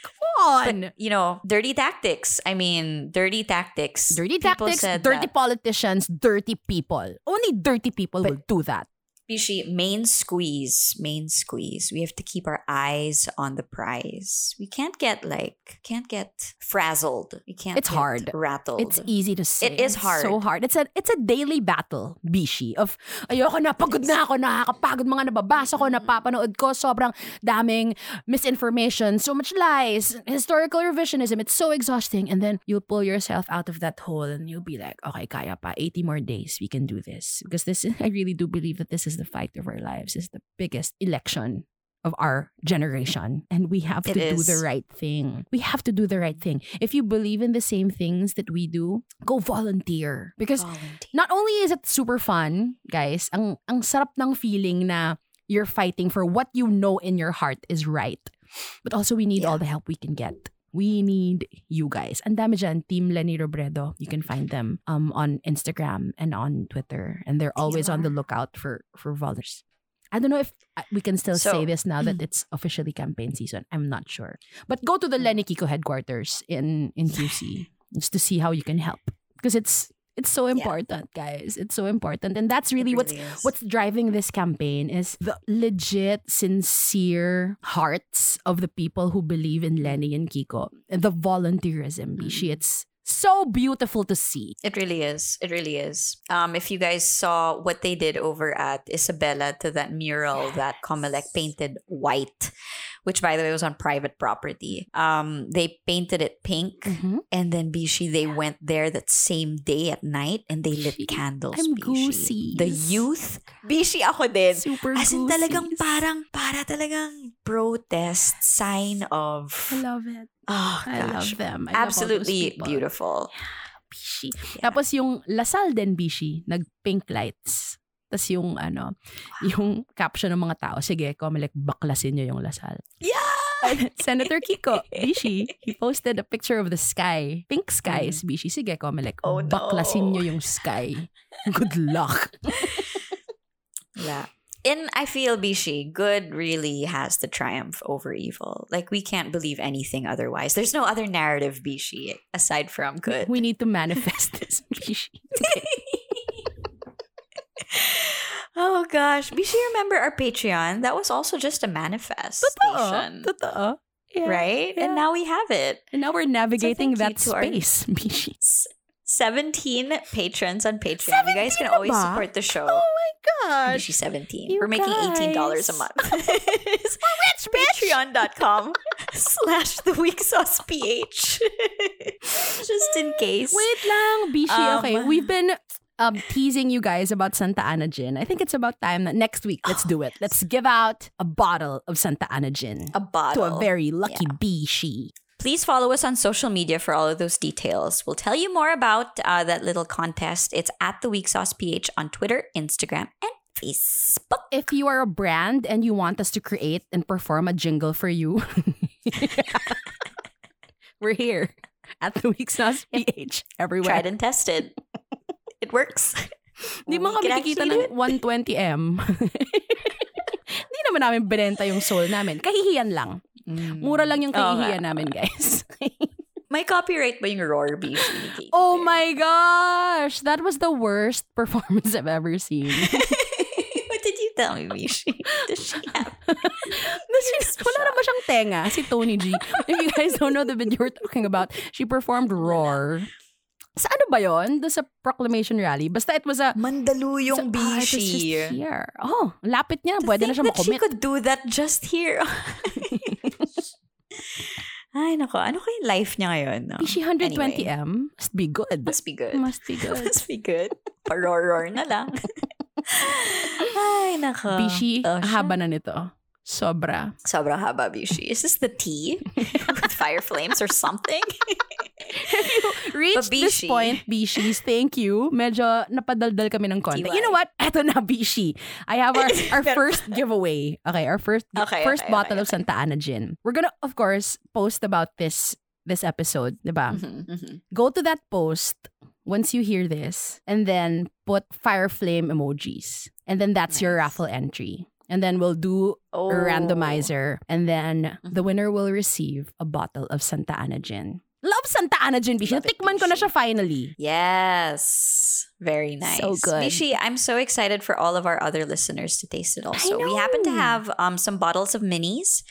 Come on. But, you know, dirty tactics. I mean, dirty tactics. dirty People tactics, dirty that- politicians, dirty people. Only dirty people will do that. Bishi, main squeeze, main squeeze. We have to keep our eyes on the prize. We can't get like, can't get frazzled. We can't. It's get hard. Rattled. It's easy to say. It's hard. so hard. It's a it's a daily battle, Bishi, of ayoko na, pagod na ako, nakakapagod mga nababasa ko, napapanood ko, sobrang daming misinformation, so much lies, historical revisionism, it's so exhausting. And then you'll pull yourself out of that hole and you'll be like, okay, kaya pa, 80 more days, we can do this. Because this I really do believe that this is the fight of our lives, is the biggest election of our generation and we have It to do the right thing. We have to do the right thing. If you believe in the same things that we do, go volunteer because Volunteer. not only is it super fun, guys, ang ang sarap ng feeling na you're fighting for what you know in your heart is right. But also we need Yeah. all the help we can get. We need you guys. And dami dyan, Team Leni Robredo. You can find them um on Instagram and on Twitter. And they're always on the lookout for for volunteers. I don't know if uh, we can still So- say this now that it's officially campaign season. I'm not sure. But go to the Leni Kiko headquarters in in QC just to see how you can help because it's it's so important, guys. It's so important, and that's really It what's is. what's driving this campaign is the legit, sincere hearts of the people who believe in Leni and Kiko, and the volunteerism. Bishi, it's so beautiful to see. It really is. It really is. Um, if you guys saw what they did over at Isabela to that mural that Comelec painted white, which by the way was on private property. Um, they painted it pink, Mhm. and then Bishi they went there that same day at night and they lit candles. I'm Bishi. The youth, Bishi ako din. Super As in talagang parang para talagang protest sign of I love it. oh I love them. I love absolutely people. beautiful. Bishi. Yeah. Tapos yung Lasal din, Bishi, nag-pink lights. Tapos yung ano, yung caption ng mga tao, sige, Comelec, baklasin nyo yung Lasal. Yeah. Senator Kiko, Bishi, he posted a picture of the sky. Pink skies, Bishi. Sige, Comelec, Oh, no. baklasin nyo yung sky. Good luck. Yeah. In I feel Bishi, good really has the triumph over evil. Like we can't believe anything otherwise. There's no other narrative Bishi aside from good. We need to manifest this, Bishi. oh gosh. Bishi, remember our Patreon? That was also just a manifestation. Totoo. Yeah, Right? yeah. And now we have it. And now we're navigating thank that you to our- space, Bishi. 17 patrons on Patreon. You guys can always ba? support the show. Oh my gosh. Bishi 17. You We're making $18 a month. It's Patreon.com slash the week sauce PH. Just in case. Wait lang, Bishi. Um, okay, we've been um, teasing you guys about Santa Ana Gin. I think it's about time that next week, let's do it. Let's give out a bottle of Santa Ana Gin A bottle. to a very lucky bee. She Please follow us on social media for all of those details. We'll tell you more about uh, that little contest. It's at the Week Sauce PH on Twitter, Instagram, and Facebook. If you are a brand and you want us to create and perform a jingle for you, we're here at the Week Sauce PH everywhere. Tried and tested. It works. Di mo We kami kikita ng 120M. Di naman namin binenta yung soul namin. Kahihiyan lang. Mm. Mura lang yung kahihiyan namin, guys. May copyright ba yung roar beef? oh my gosh! That was the worst performance I've ever seen. what did you tell me, Mishi? Does she have? Kasi wala naman siyang tenga, si Tony G. If you guys don't know the video we're talking about, she performed Roar. Sa ano ba yon? Doon sa proclamation rally. Basta it was a... Mandaluyong Ah, it was just Bishi. here. Oh, lapit niya. To Pwede na siya that she makomit. could do that just here. Ay, nako. Ano kaya life niya ngayon? No? Is she 120M? Must be good. Must be good. Must be good. Must be good. Paroror na lang. Ay, nako. Bishi, Oh, haba na nito. Sobra. Sobrang haba, Bishi. Is this the tea? With fire flames or something? Reached this point, Bishis, thank you. Medyo napadaldal kami ng konti. You know what? Eto na, Bishi. I have our, our first giveaway. Okay, our first Okay, first okay, bottle okay, of Santa Ana Gin. We're gonna, of course, post about this this episode, di ba? Mhm, mhm. Go to that post once you hear this, and then put fire flame emojis. And then that's your Nice. raffle entry. And then we'll do Oh. a randomizer. And then the Mhm. winner will receive a bottle of Santa Ana Gin. Love Santa Ana Gin Bishi. Natikman ko na Bishi. siya finally. Yes. Very nice. So good. Mishi, I'm so excited for all of our other listeners to taste it also. We happen to have um some bottles of minis.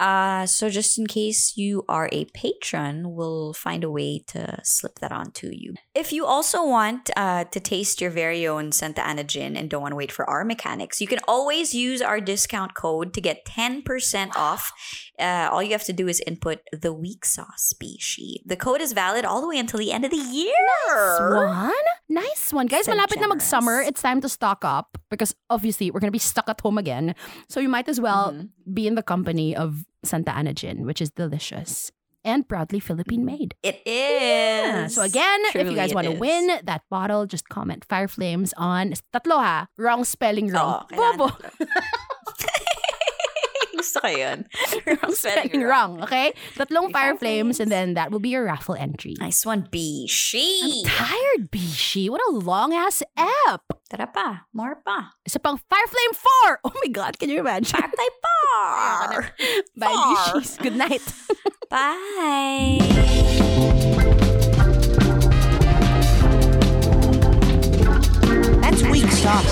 Uh, so just in case you are a patron, we'll find a way to slip that on to you. If you also want uh, to taste your very own Santa Ana gin and don't want to wait for our mechanics, you can always use our discount code to get 10% off. Uh, all you have to do is input the weak sauce species. The code is valid all the way until the end of the year. Nice One? Nice one. Guys, So malapit na mag-summer. It's time to stock up because obviously we're going to be stuck at home again. So you might as well Mhm. be in the company of Santa Ana Gin, which is delicious and proudly Philippine made. It is. Yeah. So again, if you guys want to win that bottle, just comment Fire Flames on tatlo ha. Wrong spelling wrong. Oo, kailangan Bobo. Gusto ko yun. wrong spelling wrong. okay? Tatlong fire flames and then that will be your raffle entry. Nice one, Bishi. I'm tired, Bishi. What a long-ass ep. Tara pa. More pa. Isa pang fire flame four. Oh my God, can you imagine? Fire flame four. Bye, Bishis. Good night. Bye. That's weak stuff.